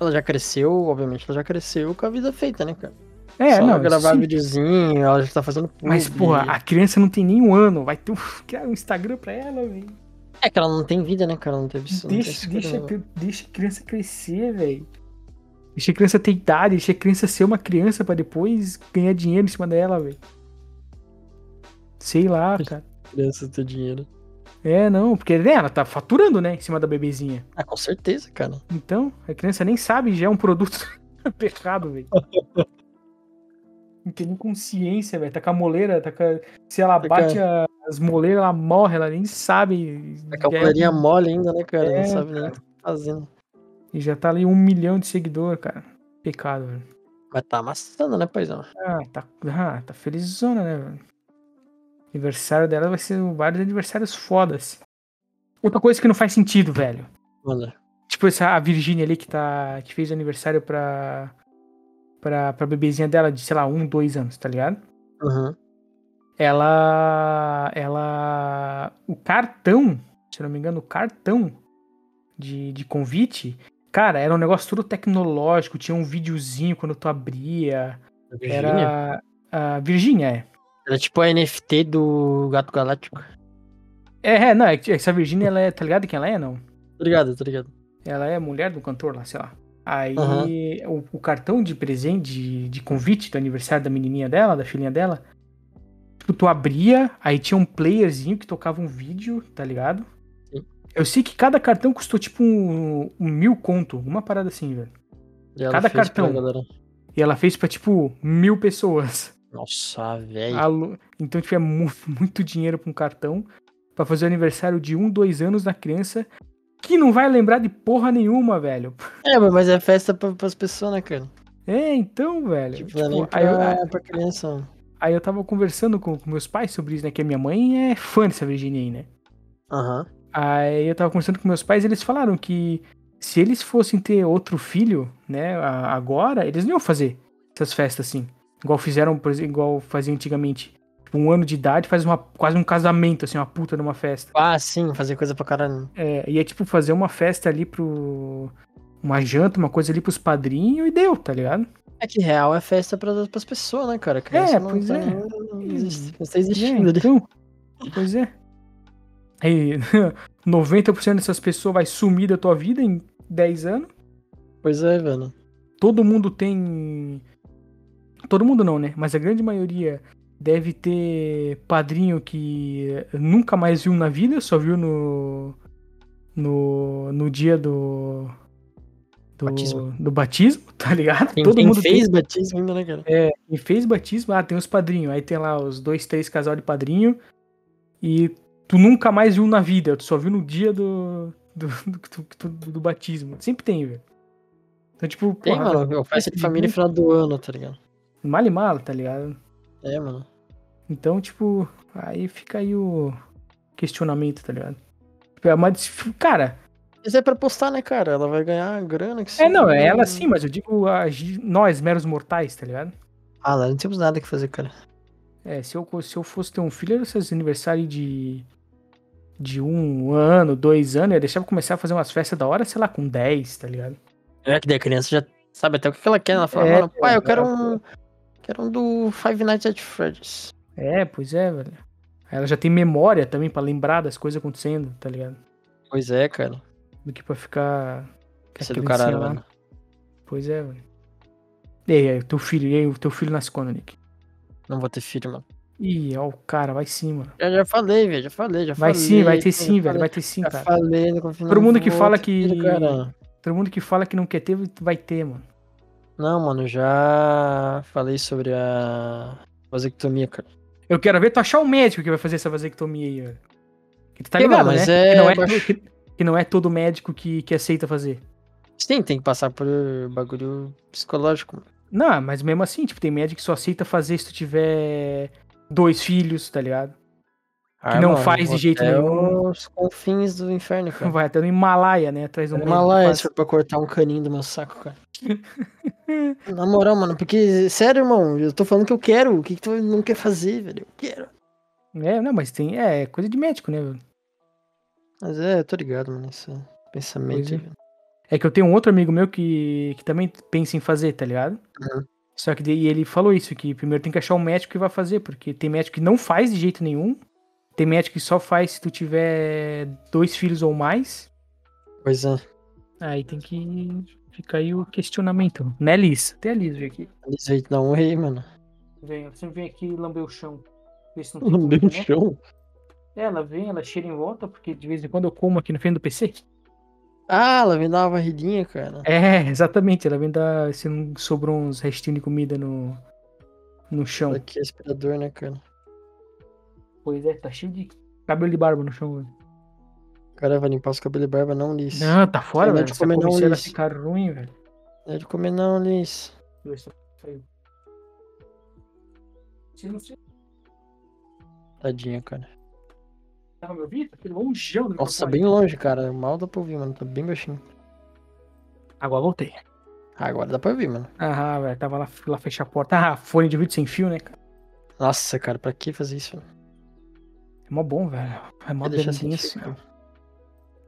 Ela já cresceu, obviamente, ela já cresceu com a vida feita, né, cara? É, Só não. gravar sim. videozinho, ela já tá fazendo publi. Mas, porra, a criança não tem nem um ano. Vai ter um, um Instagram pra ela, velho. É que ela não tem vida, né, cara? Não teve isso. Deixa, deixa, cri- deixa a criança crescer, velho. Deixa a criança ter idade, deixa a criança ser uma criança pra depois ganhar dinheiro em cima dela, velho. Sei lá, cara. criança ter dinheiro. É, não, porque né, ela tá faturando, né, em cima da bebezinha. Ah, com certeza, cara. Então, a criança nem sabe, já é um produto pecado, velho. Não tem nem consciência, velho. Tá com a moleira, tá com a... Se ela Tá bate com a- as moleiras, ela morre, ela nem sabe. A Já é calculadinha mole ainda, né, cara? É, não sabe nem o que tá fazendo. E já tá ali um milhão de seguidor, cara. Pecado, velho. Mas tá amassando, né, paizão? Ah, tá, ah, tá felizona, né, velho? Aniversário dela vai ser vários aniversários fodas. Outra coisa que não faz sentido, velho. Manda. Tipo, essa a Virgínia ali que tá. que fez aniversário pra. pra, pra bebezinha dela de, sei lá, um, dois anos, tá ligado? Uhum. Ela. Ela. O cartão, se não me engano, o cartão de, de convite. Cara, era um negócio todo tecnológico, tinha um videozinho quando tu abria. Virgínia? Era. A Virgínia, é. Era tipo a NFT do Gato Galáctico. É, é, não, é que essa Virgínia, ela é, tá ligado quem ela é, não? Tá ligado, tá ligado? Ela é mulher do cantor lá, sei lá. Aí, Aham. o, o cartão de presente, de, de convite do aniversário da menininha dela, da filhinha dela, tipo, tu abria, aí tinha um playerzinho que tocava um vídeo, tá ligado? Sim. Eu sei que cada cartão custou, tipo, um, um mil conto, uma parada assim, velho. E ela Cada cartão. E ela fez pra, tipo, mil pessoas. Nossa, velho. Então, tipo, é mu- muito dinheiro pra um cartão pra fazer o aniversário de um, dois anos da criança que não vai lembrar de porra nenhuma, velho. É, mas é festa pra, pras pessoas, né, cara? É, então, velho. Tipo, Tipo, é nem aí, eu, pra, pra criança. aí eu tava conversando com, com meus pais sobre isso, né? Que a minha mãe é fã dessa Virginia aí, né? Aham. Aí eu tava conversando com meus pais e eles falaram que se eles fossem ter outro filho, né, agora, eles não iam fazer essas festas assim. Igual fizeram, por exemplo, igual faziam antigamente. Tipo, um ano de idade faz uma, quase um casamento, assim, uma puta numa festa. Ah, sim, fazer coisa pra caralho. É, e é tipo fazer uma festa ali pro. Uma janta, uma coisa ali pros padrinhos e deu, tá ligado? É que real é festa pra, pras pessoas, né, cara? Criança É, pois tá é. não existe- não tá É, existindo ali. então, pois é. Aí, 90% dessas pessoas vai sumir da tua vida em 10 anos. Pois é, velho. Todo mundo tem. Todo mundo não, né? Mas a grande maioria deve ter padrinho que nunca mais viu na vida, só viu no. No, no dia do. Do Batismo. do batismo, tá ligado? Quem, Todo quem mundo tem- fez batismo ainda, né, cara? e fez batismo, ah, tem os padrinhos. Aí tem lá os dois, três casal de padrinho. E tu nunca mais viu na vida, tu só viu no dia do. Do, do, do- do batismo. Sempre tem, velho. Então, tipo, Tem, porra, mano. Eu festa de família no final do ano, tá ligado? Mal e mal, tá ligado? É, mano. Então, tipo, aí fica aí o questionamento, tá ligado? Tipo, é uma. Cara, Mas é pra postar, né, cara? Ela vai ganhar grana que é, não, é ela sim, mas eu digo a nós, meros mortais, tá ligado? Ah, lá não temos nada que fazer, cara. É, se eu, se eu fosse ter um filho, era esses aniversários de. De um ano, dois anos, eu ia deixar pra começar a fazer umas festas da hora, sei lá, com 10, tá ligado? É que daí a criança já sabe até o que ela quer. Ela fala, É, mano, pai, eu quero um. Quero um do Five Nights at Freddy's. É, pois é, velho. Ela já tem memória também pra lembrar das coisas acontecendo, tá ligado? Pois é, cara. Do que pra ficar. Isso é do caralho, mano. Pois é, velho. E aí, teu filho, e aí, o teu filho nasce quando, Nick? Não vou ter filho, mano. Ih, ó, o cara, vai sim, mano. Já, já falei, velho. Já falei, já Vai falei. sim, vai ter sim, velho. falei, Vai ter sim, Já cara. falei, não confio Todo mundo que fala que- filho, cara. Todo mundo que fala que não quer ter, vai ter, mano. Não, mano, já falei sobre a vasectomia, cara. Eu quero ver tu achar um médico que vai fazer essa vasectomia aí, velho. Que tu tá ligado, mas né? é que, não é baixo- que, que não é todo médico que, que aceita fazer. Sim, tem que passar por bagulho psicológico. Não, mas mesmo assim, tipo, tem médico que só aceita fazer se tu tiver dois filhos, tá ligado? Ah, não mano, faz de jeito nenhum. os confins do inferno, cara. Vai até no Himalaia, né? Atrás do médico. Himalaia, faz. se for pra cortar um caninho do meu saco, cara. Na moral, mano, porque, sério, irmão, eu tô falando que eu quero. O que, que tu não quer fazer, velho? Eu quero. É, não, mas tem. É, coisa de médico, né, velho? Mas é, eu tô ligado, mano, esse pensamento. É. É que eu tenho um outro amigo meu que, que também pensa em fazer, tá ligado? Uhum. Só que daí ele falou isso, que primeiro tem que achar um médico que vai fazer, porque tem médico que não faz de jeito nenhum, tem médico que só faz se tu tiver dois filhos ou mais, Pois é. aí tem que ficar aí o questionamento. Né, Liz? Até a Liz veio aqui. Eles aí dá um rei, mano. Vem, você vem aqui lamber o chão. Ver se não tem comida, o né? chão. Ela vem, ela cheira em volta, porque de vez em quando eu como aqui na frente do PC. Ah, ela vem dar uma varridinha, cara. É, exatamente, ela vem dar, se não sobrou uns restinhos de comida no, no chão. Aqui é aspirador, né, cara? Pois é, tá cheio de cabelo de barba no chão, velho. Cara, vai limpar os cabelos e barba, não, Liz. Não, tá fora, Não é velho. de comer não, Liz. fica ruim, velho. Não é de comer, não, Liz. Tadinha, cara. Tava me ouvindo? Tá longeão do Nossa, microfone. bem longe, cara. Mal dá pra ouvir, mano. Tá bem baixinho. Agora voltei. Ah, agora dá pra ouvir, mano. Ah, velho, tava lá, lá fechar a porta. Ah, fone de vídeo sem fio, né, cara? Nossa, cara, pra que fazer isso? É mó bom, velho. É mó deixar sem delícia. fio, cara.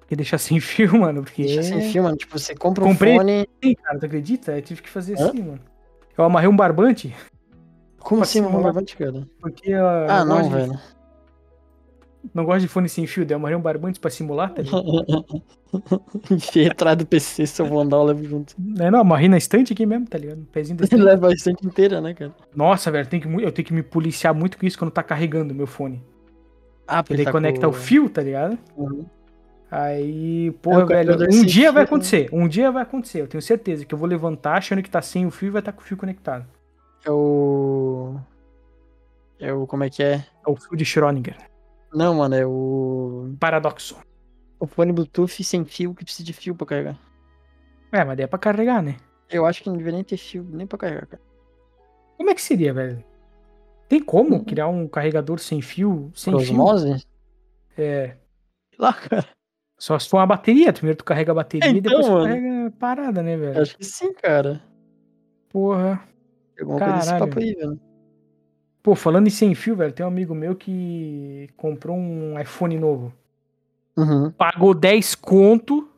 Porque deixar sem fio, mano, porque... Deixa sem fio, mano. Tipo, você compra um Comprei- fone. Sim, cara, tu acredita? Eu tive que fazer Hã? assim, mano. Eu amarrei um barbante, Como assim, um barbante, cara? porque... eu Ah, não, gosto de- velho. Não gosto de fone sem fio, daí eu amarrei um barbante pra simular, tá ligado? Enfiei atrás do PC, se eu vou andar, eu levo junto. Não, não, amarrei na estante aqui mesmo, tá ligado? Pezinho da Ele estante. leva a estante inteira, né, cara? Nossa, velho, tem que, eu tenho que me policiar muito com isso quando tá carregando meu fone. Ah, Porque daí conecta o fio, tá ligado? Uhum. Aí, porra, É, velho, um dia vai né? acontecer. Um dia vai acontecer. Eu tenho certeza que eu vou levantar achando que tá sem o fio e vai estar com o fio conectado. É o. É o. Como é que é? É o fio de Schrödinger. Não, mano, é o. Paradoxo. O fone Bluetooth sem fio que precisa de fio pra carregar. É, mas daí é pra carregar, né? Eu acho que não deveria nem ter fio nem pra carregar, cara. Como é que seria, velho? Tem como Uhum. criar um carregador sem fio? Sem Por fio? osmose? É. Sei lá, cara. Só se for uma bateria. Primeiro tu carrega a bateria e Então, depois tu mano. carrega a parada, né, velho? Acho que sim, cara. Porra. Alguma coisa desse Caralho. papo aí, velho. Pô, falando em sem fio, velho, tem um amigo meu que comprou um iPhone novo. Uhum. Pagou 10 conto.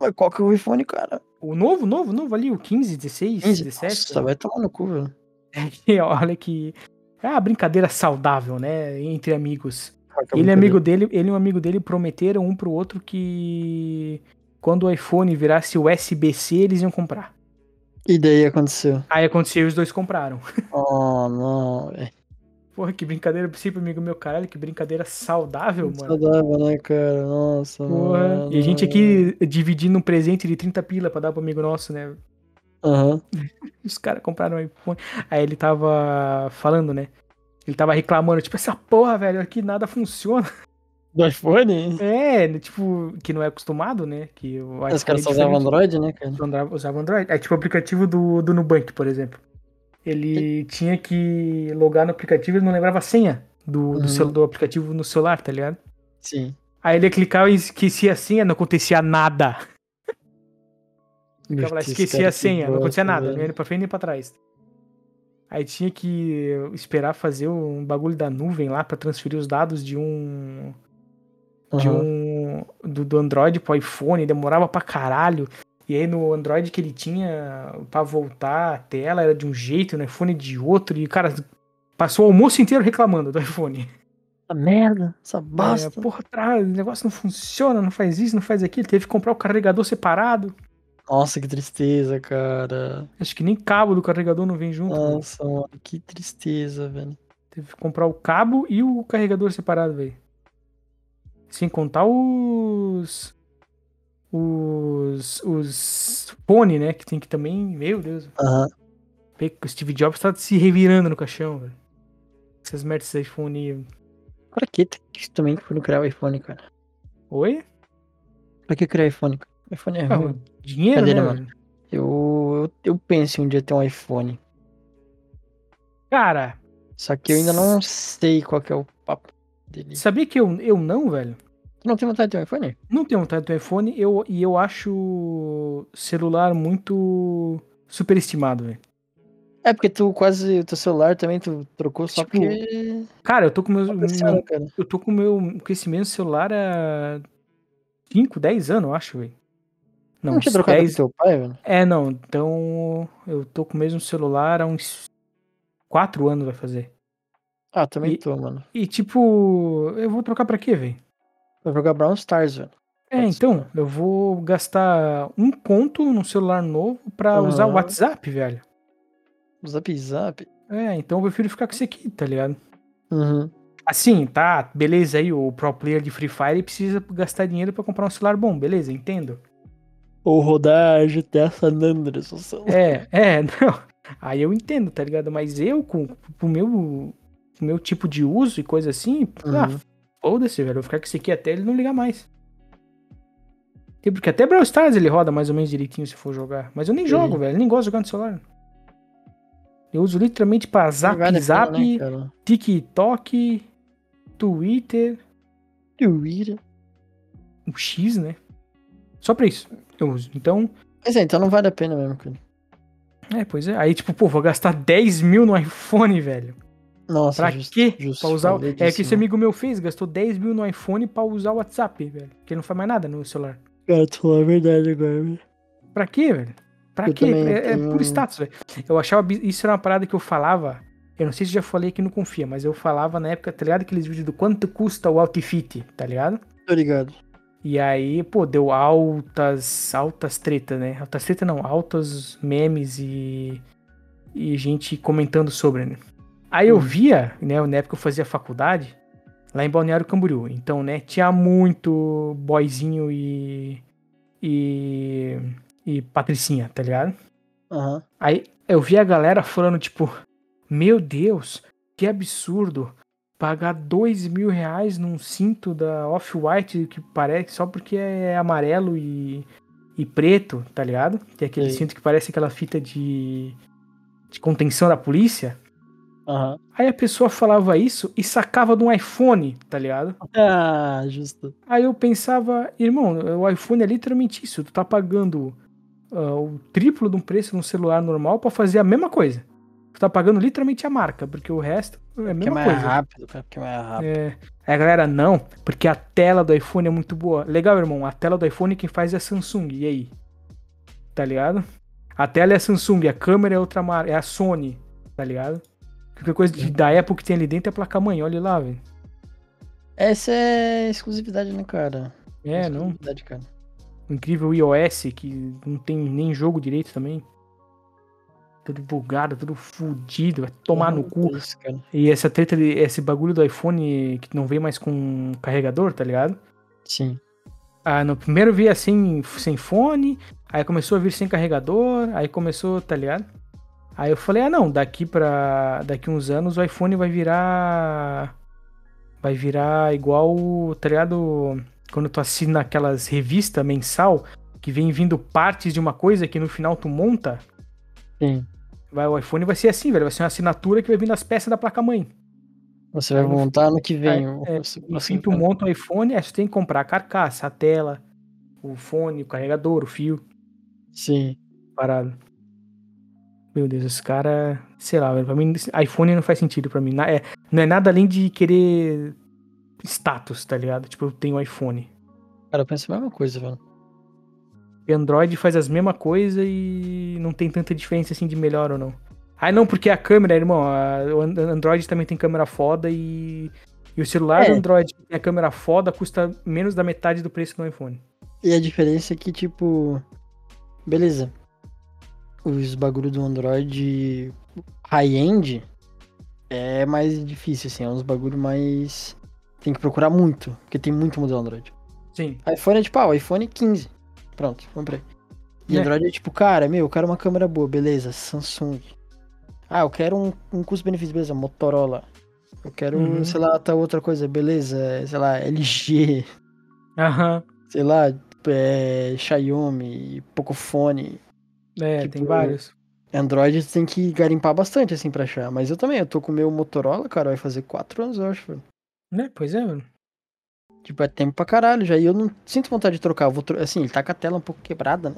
Mas qual que é o iPhone, cara? O novo, novo, novo ali, o 15, 16, 15? 17. Nossa, vai tomar no cu, velho. E olha que. É uma brincadeira saudável, né? Entre amigos. É Ele e brincadeira? amigo dele, ele e um amigo dele prometeram um pro outro que quando o iPhone virasse USB-C, eles iam comprar. E daí aconteceu? Aí aconteceu e os dois compraram. Oh, não, velho. Porra, que brincadeira, pro amigo meu, caralho, que brincadeira saudável, mano. Saudável, né, cara? Nossa, Porra. mano. E a gente aqui dividindo um presente de 30 pila pra dar pro amigo nosso, né? Aham. Os caras compraram um iPhone. Aí ele tava falando, né? Ele tava reclamando, tipo, essa porra, velho, aqui nada funciona. Do iPhone? É, tipo, que não é acostumado, né? Que o Os caras é só usavam. Android, né, cara? Usava- Usava Android. É tipo o aplicativo do, do Nubank, por exemplo. ele tinha que logar no aplicativo e não lembrava a senha do, do, Uhum. celu- do aplicativo no celular, tá ligado? Sim. Aí ele clicava e esquecia a senha, não acontecia nada. Ficava lá, esquecia a que senha, não acontecia nada, nem pra frente nem pra trás. Aí tinha que esperar fazer um bagulho da nuvem lá pra transferir os dados de um. De Aham. um. Do, do Android pro iPhone, demorava pra caralho. E aí no Android que ele tinha pra voltar a tela era de um jeito, no iPhone de outro. E, cara, passou o almoço inteiro reclamando do iPhone. Essa merda, essa bosta. É, porra, o negócio não funciona, não faz isso, não faz aquilo. Teve que comprar o carregador separado. Nossa, que tristeza, cara. Acho que nem cabo do carregador não vem junto. Nossa, mano, que tristeza, velho. Teve que comprar o cabo e o carregador separado, velho. Sem contar os. Os. Os. Fone, né? Que tem que também. Meu Deus. Aham. O Steve Jobs tá se revirando no caixão, velho. Essas merdas de iPhone. Pra que que também foram criar o iPhone, cara? Oi? Pra que criar iPhone? cara? IPhone é Ah, ruim. dinheiro, né, mano. Eu, eu, eu penso em um dia ter um iPhone. Cara, Só que eu ainda não sei qual que é o papo dele. sabia que eu, eu não, velho? Tu não tem vontade de ter um iPhone? Não tenho vontade de ter um iPhone eu, e eu acho celular muito superestimado, velho. É porque tu quase. O teu celular também tu trocou só Tipo, porque. Cara, eu tô com pensando, meu- cara. eu tô com meu com esse mesmo celular há 5, 10 anos, eu acho, velho. Não, Não tinha trocado 10. com teu pai, velho? É, não, então eu tô com o mesmo celular há uns 4 anos vai fazer. Ah, também E- tô, mano. E tipo, eu vou trocar pra quê, velho? Vou jogar Brown Stars, velho. É, Pode então, eu vou gastar um conto num celular novo pra usar o. WhatsApp, velho. Zap Zap. É, então eu prefiro ficar com esse aqui, tá ligado? Uhum. Assim, tá, beleza aí, o pro player de Free Fire precisa gastar dinheiro pra comprar um celular bom, beleza, entendo. Ou rodar GTA San Andreas. É, é, não. Aí eu entendo, tá ligado? Mas eu, com o meu, com meu tipo de uso e coisa assim, ah, Uhum. foda-se, velho. Eu vou ficar com esse aqui até ele não ligar mais. Tem- Porque até Brawl Stars ele roda mais ou menos direitinho se for jogar. Mas eu nem jogo, Sim. velho. Nem gosto de jogar no celular. Eu uso literalmente pra zap, zap, né? TikTok, Twitter, Twitter. o X, né? Só pra isso eu uso. Então, Mas é, então não vale a pena mesmo, cara. é, pois é. Aí, tipo, pô, vou gastar 10 mil no iPhone, velho. Nossa, Pra justo, quê? justo, Pra usar. o- É que esse amigo meu fez, gastou 10 mil no iPhone pra usar o WhatsApp, velho. Porque ele não faz mais nada no celular. Cara, tu falou a verdade agora, velho. Pra quê, velho? Pra Eu quê? também É, é por status, velho. Eu achava. Isso era uma parada que eu falava. Eu não sei se já falei aqui no Confia, mas eu falava na época, tá ligado? Aqueles vídeos do quanto custa o outfit, tá ligado? Tô ligado. E aí, pô, deu altas, altas tretas, né? Altas tretas não, altos memes e, e gente comentando sobre, né? Aí eu Hum. via, né, na época eu fazia faculdade, lá em Balneário Camboriú. Então, né, tinha muito boyzinho e, e, e patricinha, tá ligado? Aham. Aí eu vi a galera falando, tipo, meu Deus, que absurdo pagar dois mil reais num cinto da Off-White que parece só porque é amarelo e, e preto, tá ligado? Tem aquele Sei. cinto que parece aquela fita de, de contenção da polícia. Aham. Aí a pessoa falava isso e sacava de um iPhone, tá ligado? Ah, justo. Aí eu pensava, irmão, o iPhone é literalmente isso. Tu tá pagando ah, o triplo de um preço num celular normal pra fazer a mesma coisa. Tu tá pagando literalmente a marca, porque o resto é a Que é mesma mais coisa. rápido, cara. Que é mais rápido. É. Aí a galera, não, porque a tela do iPhone é muito boa. Legal, irmão, a tela do iPhone quem faz é a Samsung, e aí? Tá ligado? A tela é a Samsung, a câmera é outra marca, é a Sony, tá ligado? Qualquer coisa de- da Apple que tem ali dentro é placa-mãe, olha lá, velho. Essa é exclusividade, né, cara? É, não. Exclusividade, cara. O incrível iOS, que não tem nem jogo direito também. Tudo bugado, tudo fudido, vai tomar no cu. Cara. E essa treta, de- esse bagulho do iPhone que não vem mais com carregador, tá ligado? Sim. Ah, no primeiro via assim, sem fone, aí começou a vir sem carregador, aí começou, tá ligado? Aí eu falei, ah não, daqui pra. daqui uns anos o iPhone vai virar. Vai virar igual, tá ligado? Quando tu assina aquelas revistas mensal que vem vindo partes de uma coisa que no final tu monta. Sim. Vai, o iPhone vai ser assim, velho. Vai ser uma assinatura que vai vir nas peças da placa-mãe. Você vai Aí montar no que vem. É, é, tu monta o iPhone, é, você tem que comprar a carcaça, a tela, o fone, o carregador, o fio, Sim. parado. Meu Deus, os caras, sei lá, velho, pra mim, iPhone não faz sentido pra mim. Na- é, não é nada além de querer status, tá ligado? Tipo, eu tenho iPhone. Cara, eu penso a mesma coisa, velho. Android faz as mesma coisa e não tem tanta diferença assim de melhor ou não. Ah, não, porque a câmera, irmão, a- o An- Android também tem câmera foda e, e o celular É. Android que tem a câmera foda custa menos da metade do preço do iPhone. E a diferença é que, tipo. Beleza. Os bagulho do Android high-end é mais difícil, assim. É uns bagulho mais. Tem que procurar muito, porque tem muito modelo Android. Sim. iPhone é tipo, ah, o iPhone 15. Pronto, comprei. E É. Android é tipo, cara, meu, eu quero uma câmera boa, beleza, Samsung. Ah, eu quero um, um custo-benefício, beleza, Motorola. Eu quero, Uhum. sei lá, tá outra coisa, beleza, sei lá, LG, Aham. sei lá, é, Xiaomi, Pocophone. É, Tipo, tem vários. Android tem que garimpar bastante, assim, pra achar. Mas eu também, eu tô com o meu Motorola, cara, vai fazer 4 anos, eu acho. Né? Pois é, mano. Tipo, é tempo pra caralho já. E eu não sinto vontade de trocar. Vou tro- Assim, ele tá com a tela um pouco quebrada, né?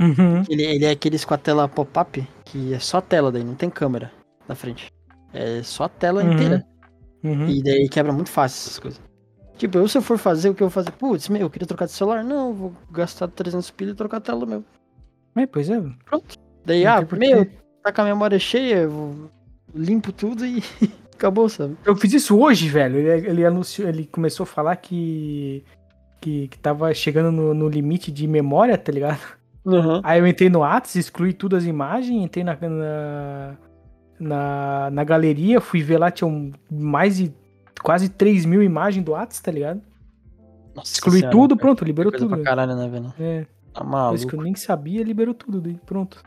Uhum. Ele, ele é aqueles com a tela pop-up, que é só tela daí, não tem câmera na frente. É só a tela Uhum. inteira. Uhum. E daí quebra muito fácil essas coisas. Tipo, eu se eu for fazer o que eu vou fazer, putz, meu, eu queria trocar de celular. Não, eu vou gastar 300 pila e trocar a tela do meu. É, pois é, mano. Daí, Não ah, meu, tá com a memória cheia, eu limpo tudo e acabou, sabe? Eu fiz isso hoje, velho. Ele, ele anunciou, ele começou a falar que. Que, que tava chegando no, no limite de memória, tá ligado? Uhum. Aí eu entrei no Whats, excluí tudo as imagens, entrei na, na, na, na galeria, fui ver lá, tinha um- mais de quase 3 mil imagens do Whats, tá ligado? Nossa Excluí senhora, tudo, cara, pronto, liberou Coisa tudo. pra caralho, né, velho? É, Tá coisa que eu maluco. nem sabia, liberou tudo, daí pronto.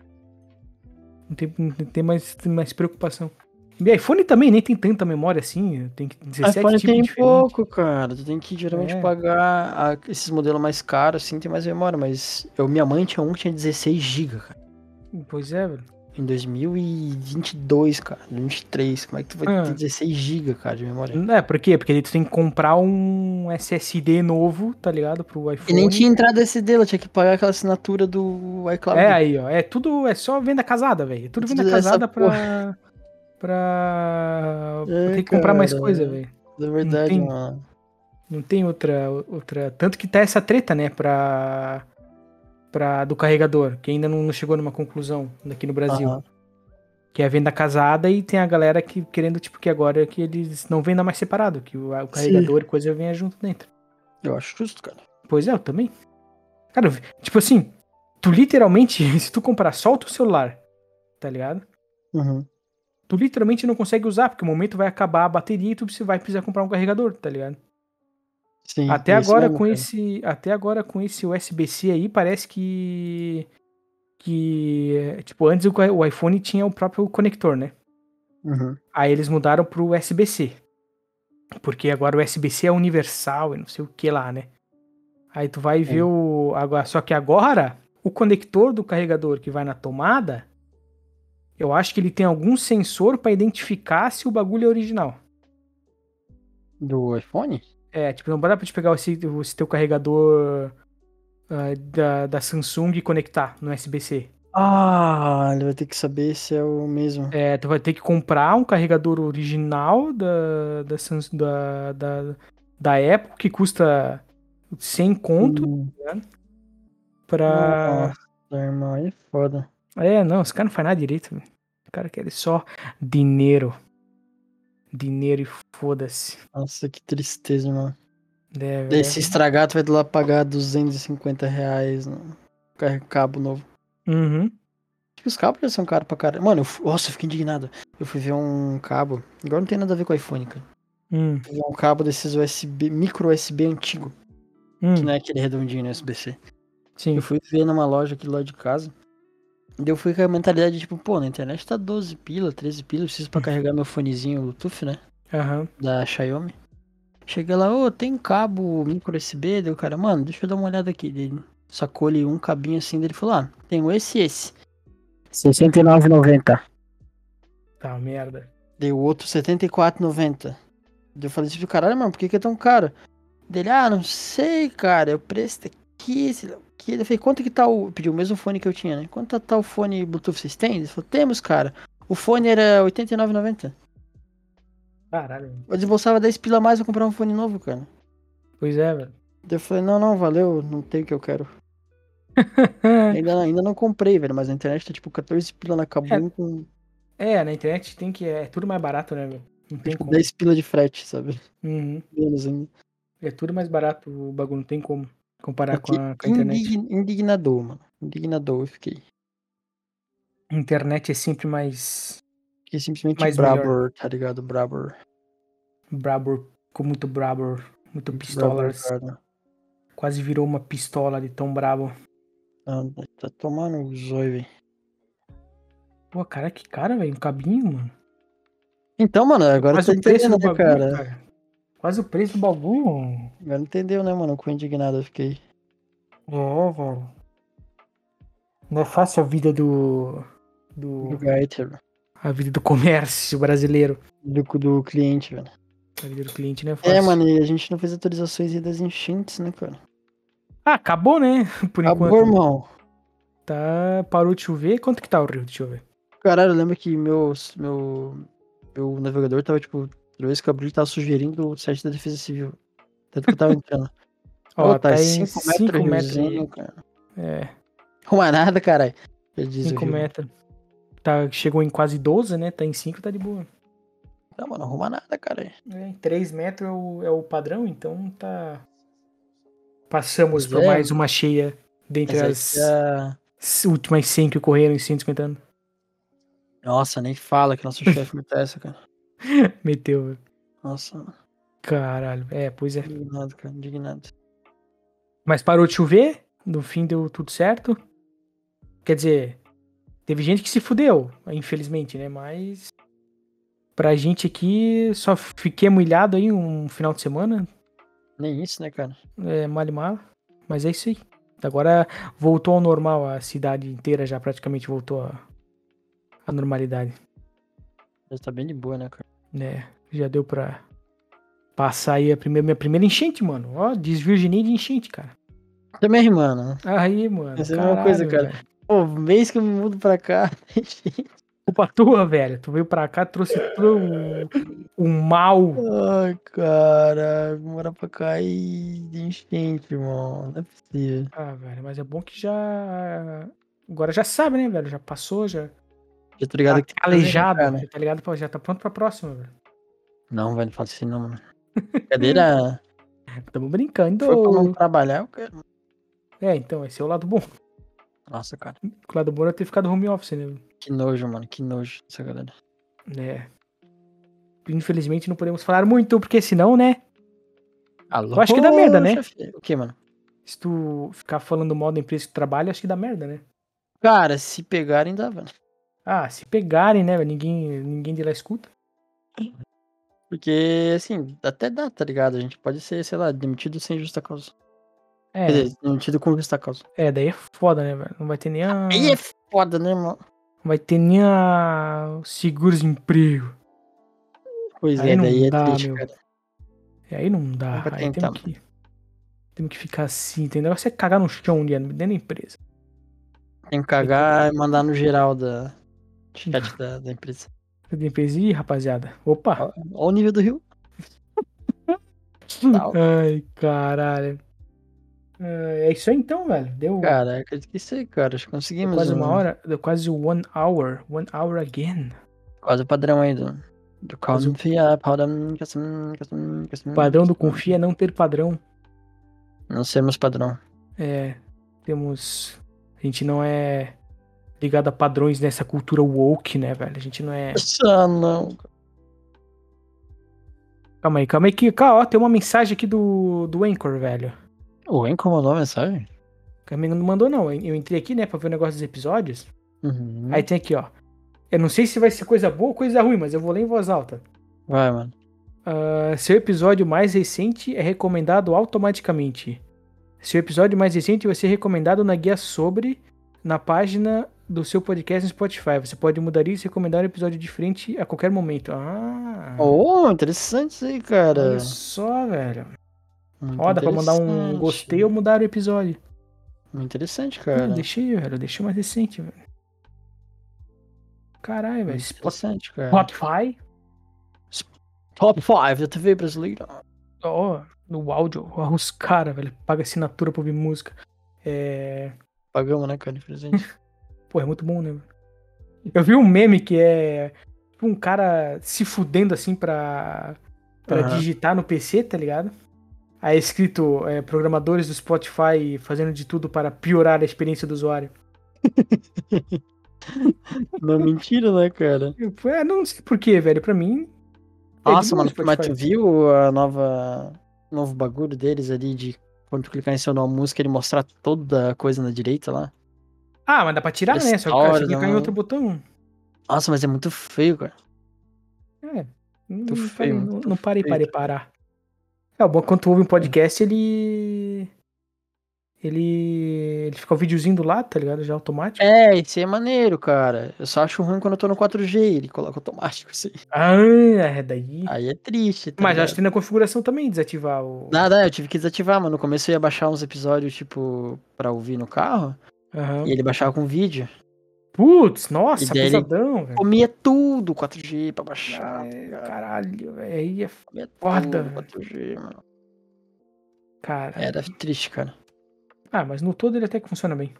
Não tem, não tem mais, tem mais preocupação. E iPhone também nem tem tanta memória assim, tem que 17 iPhone tem pouco, cara. Tu tem que geralmente É. pagar a- esses modelos mais caros, assim, tem mais memória. Mas eu, minha mãe tinha um que tinha 16 GB, cara. Pois é, velho. Em 2022, cara. 23. Como é que tu vai Ah. ter 16 GB, cara, de memória? É, por quê? Porque aí tu tem que comprar um SSD novo, tá ligado? Pro iPhone. E nem tinha entrada SD, ela tinha que pagar aquela assinatura do iCloud. É aí, ó. É tudo, é só venda casada, velho. É Tudo venda Tudo essa casada pra. pra. É, ter que comprar mais coisa, velho. É verdade, tem- mano. Não tem outra, outra. Tanto que tá essa treta, né, pra. pra do carregador, que ainda não, não chegou numa conclusão aqui no Brasil. Que é a venda casada e tem a galera que querendo, tipo, que agora que eles não vendam mais separado, que o, o carregador e coisa venha junto dentro. Eu acho justo, cara. Pois é, eu também. Cara, tipo assim, tu literalmente, se tu comprar só o celular, tá ligado? Uhum. Tu literalmente não consegue usar, porque o momento vai acabar a bateria e tu vai precisar comprar um carregador, tá ligado? Sim, Até é agora mesmo, com cara. esse, até agora com esse USB-C aí, parece que que tipo antes o, iPhone tinha o próprio conector, né? Uhum. Aí eles mudaram pro USB-C. Porque agora o USB-C é universal e não sei o que lá, né? Aí tu vai ver o. Agora, só que agora, o conector do carregador que vai na tomada, eu acho que ele tem algum sensor pra identificar se o bagulho é original. Do iPhone? É, tipo, não dá pra te pegar esse, esse teu carregador ah, da, da Samsung e conectar no USB-C. Ah, ele vai ter que saber se é o mesmo. É, tu vai ter que comprar um carregador original da, da, Samsung- da, da, da Apple, que custa 100 conto Hum. pra... Nossa, irmão, aí é foda. É, não, os caras não fazem nada direito. velho. Os caras querem só dinheiro. Dinheiro e foda-se. Nossa, que tristeza, irmão. É, Daí velho. se estragar, tu vai lá pagar 250 reais no car- cabo novo. Uhum. Os cabos já são caros pra caralho. Mano, eu, fu- nossa, eu fiquei indignado. Eu fui ver um cabo. Agora não tem nada a ver com o iPhone, cara. Hum, Fui ver um cabo desses USB, micro USB antigo. hum, Que não é aquele redondinho no USB-C. sim. Eu fui ver numa loja aqui lado de casa. Daí eu fui com a mentalidade de tipo, pô, na internet tá 12 pila, 13 pila, eu preciso pra carregar meu fonezinho Bluetooth, né? Aham. Da Xiaomi. Cheguei lá, ô, tem cabo micro USB? Daí o cara, mano, deixa eu dar uma olhada aqui. Ele sacou ali um cabinho assim, dele falou, ah, tenho esse e esse. R$ 69,90. Tá, merda. Deu outro 74,90. Eu falei assim pro caralho, mano, por que, que é tão caro? Dele, ah, não sei, cara, o preço tá lá o que. Eu falei, quanto que tá o. Pediu o mesmo fone que eu tinha, né? Quanto tá o fone Bluetooth vocês têm? Ele falou, temos, cara. O fone era R$ 89,90. Caralho. velho. Eu desembolsava 10 pila a mais pra comprar um fone novo, cara. Pois é, velho. Eu falei, não, não, valeu, não tem o que eu quero. ainda, ainda não comprei, velho, mas na internet tá tipo 14 pila na Kabum com É, na internet tem que. É tudo mais barato, né, velho? Não tem tipo, como. 10 pila de frete, sabe? Uhum. Menos ainda. É tudo mais barato o bagulho, não tem como comparar com a, com a internet. indign- indignador, mano. Indignador eu fiquei. Internet é sempre mais Fiquei simplesmente Mais brabor, tá ligado? Brabor. brabor, com muito brabor, muito Brabor, cara. Quase virou uma pistola de tão brabo. Não, tá tomando o zóio, velho. Pô, cara, que cara, velho, um cabinho, mano. Então, mano, agora Quase tá entendendo, do né, bagulho, cara? cara. Quase o preço do bagulho. Agora entendeu, né, mano? Quão indignado eu fiquei. É, velho. Não é fácil a vida do. Do Do. Gaiter, A vida do comércio brasileiro. do, do cliente, velho. A vida do cliente não é fácil. É, mano, e a gente não fez atualizações aí das enchentes, né, cara? Ah, acabou, né? Por Acabou, enquanto. irmão. Tá, parou de chover. Quanto que tá o rio? Deixa eu ver. Caralho, eu lembro que meu, meu, meu navegador tava, tipo, abri, ele tava sugerindo o site da Defesa Civil. Tanto que eu tava entrando. Ó, Pô, tá, em 5 5 metros, metros. cara. É, Arruma nada, caralho. Já diz o 5 rio. metros. Tá, chegou em quase 12, né? Tá em 5, tá de boa. Não, mano, arruma nada, cara. É, 3 metros é o, é o padrão, então tá. Passamos Pois por é. mais uma cheia dentre Mas as aí já- s- últimas 100 que ocorreram em 150 anos. Nossa, nem fala que nosso chefe meteu essa, cara. Meteu, velho. Nossa, caralho. É, pois é. Indignado, cara. Indignado. Mas parou de chover, no fim deu tudo certo. Quer dizer, teve gente que se fudeu, infelizmente, né? Mas pra gente aqui, só fiquei molhado aí um final de semana, Nem isso, né, cara? é, mal e mal. Mas é isso aí. Agora voltou ao normal, a cidade inteira já praticamente voltou à, à normalidade, Já tá bem de boa, né, cara? né? Já deu pra passar aí a primeira, minha primeira enchente, mano. Ó, desvirginei de enchente, cara. Também, mano. Aí, mano. Essa é a mesma coisa, cara. velho. Pô, mês que eu me mudo pra cá. Culpa tua, velho. Tu veio pra cá, trouxe todo um, um mal. Ai, cara. Morar pra cá e de enchente, irmão. Não é possível. Ah, velho, mas é bom que já. Agora já sabe, né, velho? Já passou, já. Já tô ligado Tá que né, calejado, já tá ligado? Pô, Já tá pronto pra próxima, velho. Não, velho, não fala assim não, mano. Cadeira Tamo brincando. foi pra não trabalhar, eu quero. É, então, esse é o lado bom. Nossa, cara. O lado bom é ter ficado home office, né? Que nojo, mano. Que nojo essa galera. É. Infelizmente não podemos falar muito, porque senão, né? Alô? Eu acho que dá merda, né? O que, mano? Se tu ficar falando mal da empresa que tu trabalha, acho que dá merda, né? Cara, se pegarem, dá, velho. Ah, se pegarem, né? velho? Ninguém, ninguém de lá escuta. Porque, assim, até dá, tá ligado? A gente pode ser, sei lá, demitido sem justa causa. É, Quer dizer, demitido com justa causa. é, daí é foda, né, velho? Não vai ter nem a. Aí é foda, né, mano? Não vai ter nem a seguro-desemprego. Pois Aí é, daí é dá, triste, meu. cara. E aí não dá. Aí tentar, temos que, temos que ficar assim, entendeu? O negócio é cagar no chão dentro dentro da empresa. Tem que cagar e mandar no geral da chat da, da empresa. Da empresa, ih, rapaziada. Opa! Ó o nível do rio. Ai, caralho. É isso aí então, velho. Deu Cara, acredito que isso aí, cara. Acho que deu conseguimos. quase uma um- hora. Deu quase one hour. One hour again. Quase o padrão aí do. Do confia, padrão. padrão do confia é não ter padrão. Não sermos padrão. É. Temos. A gente não é ligado a padrões nessa cultura woke, né, velho? A gente não é. Ah, não. Calma aí, calma aí. Que, cá, ó, tem uma mensagem aqui do, do Anchor, velho. O Enco mandou a mensagem? O Caminho não mandou, não. Eu entrei aqui, né, pra ver o negócio dos episódios. Uhum. Aí tem aqui, ó. Eu não sei se vai ser coisa boa ou coisa ruim, mas eu vou ler em voz alta. Vai, mano. Ah, seu episódio mais recente é recomendado automaticamente. Seu episódio mais recente vai ser recomendado na guia sobre, na página do seu podcast no Spotify. Você pode mudar isso e recomendar um episódio diferente a qualquer momento. Ah. Oh, interessante isso aí, cara. Olha só, velho. Muito Ó, dá pra mandar um gostei ou mudar o episódio. Muito interessante, Hum, cara. deixei, velho. Deixei mais recente, velho. Caralho, velho. Interessante, cara. Spotify. Top 5 da TV brasileira. Ó, no áudio. Ó, os caras, velho. Paga assinatura pra ouvir música. É. Pagamos, né, cara? Infelizmente. Pô, é muito bom, né? Eu vi um meme que é tipo um cara se fudendo assim pra, pra Aham. digitar no PC, tá ligado? Aí é escrito é, programadores do Spotify fazendo de tudo para piorar a experiência do usuário. Não, mentira, né, cara? Eu, é, não sei porquê, velho. Pra mim. é Nossa, boa mano, mas tu viu a nova. o novo bagulho deles ali de quando tu clicar em seu nome música ele mostrar toda a coisa na direita lá? Ah, mas dá pra tirar, né? Só que você clicar em outro botão. Nossa, mas é muito feio, cara. É. Muito não feio, não, muito não parei para reparar. É, o bom é quando tu ouve um podcast, ele. Ele. Ele fica o videozinho do lado, tá ligado? Já automático. É, isso aí é maneiro, cara. Eu só acho ruim quando eu tô no 4G, ele coloca automático assim. Ah, é daí. Aí é triste, tá Mas ligado? acho que tem na configuração também desativar o. Nada, eu tive que desativar, mano. No começo eu ia baixar uns episódios, tipo, pra ouvir no carro, Aham. e ele baixava com vídeo. Putz, nossa, pesadão, velho. Comia tudo 4G pra baixar. Ai, cara. caralho, velho. Aí é foda, tudo 4G, mano. cara. Era triste, cara. Ah, mas no todo ele até que funciona bem.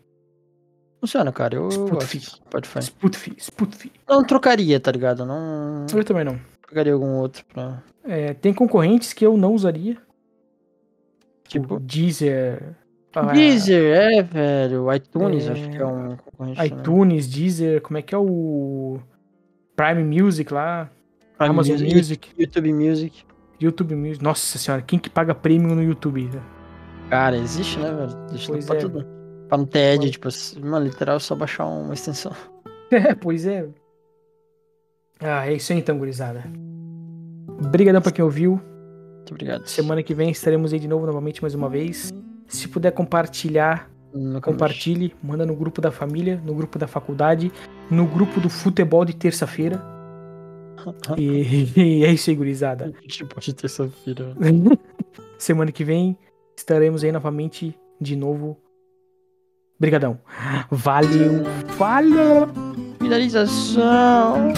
Funciona, cara. Eu Spotify. Pode fazer. Spotify, Spotify. Não trocaria, tá ligado? Não Eu também não. trocaria algum outro pra. É, tem concorrentes que eu não usaria. Tipo. O Deezer. Ah, Deezer, é, velho. iTunes, É, acho que é um concorrente. iTunes, Deezer, como é que é o Prime Music lá, Prime Amazon Music, Music, YouTube Music. YouTube Music. Nossa senhora, quem que paga premium no YouTube? né? Cara, existe, né, velho? Existe Pois pra é. tudo. Pra não ter ad, Mano. tipo, mano, literal, é só baixar uma extensão. É, pois é. Ah, é isso aí então, gurizada. Obrigadão pra quem ouviu. Muito obrigado. Semana que vem estaremos aí de novo, novamente, mais uma vez. Se puder compartilhar, compartilhe, manda no grupo da família, no grupo da faculdade, no grupo do futebol de terça-feira. E, e é isso aí, gurizada. Tipo, de terça-feira. Semana que vem estaremos aí novamente de novo. Brigadão. Valeu. Valeu. Finalização.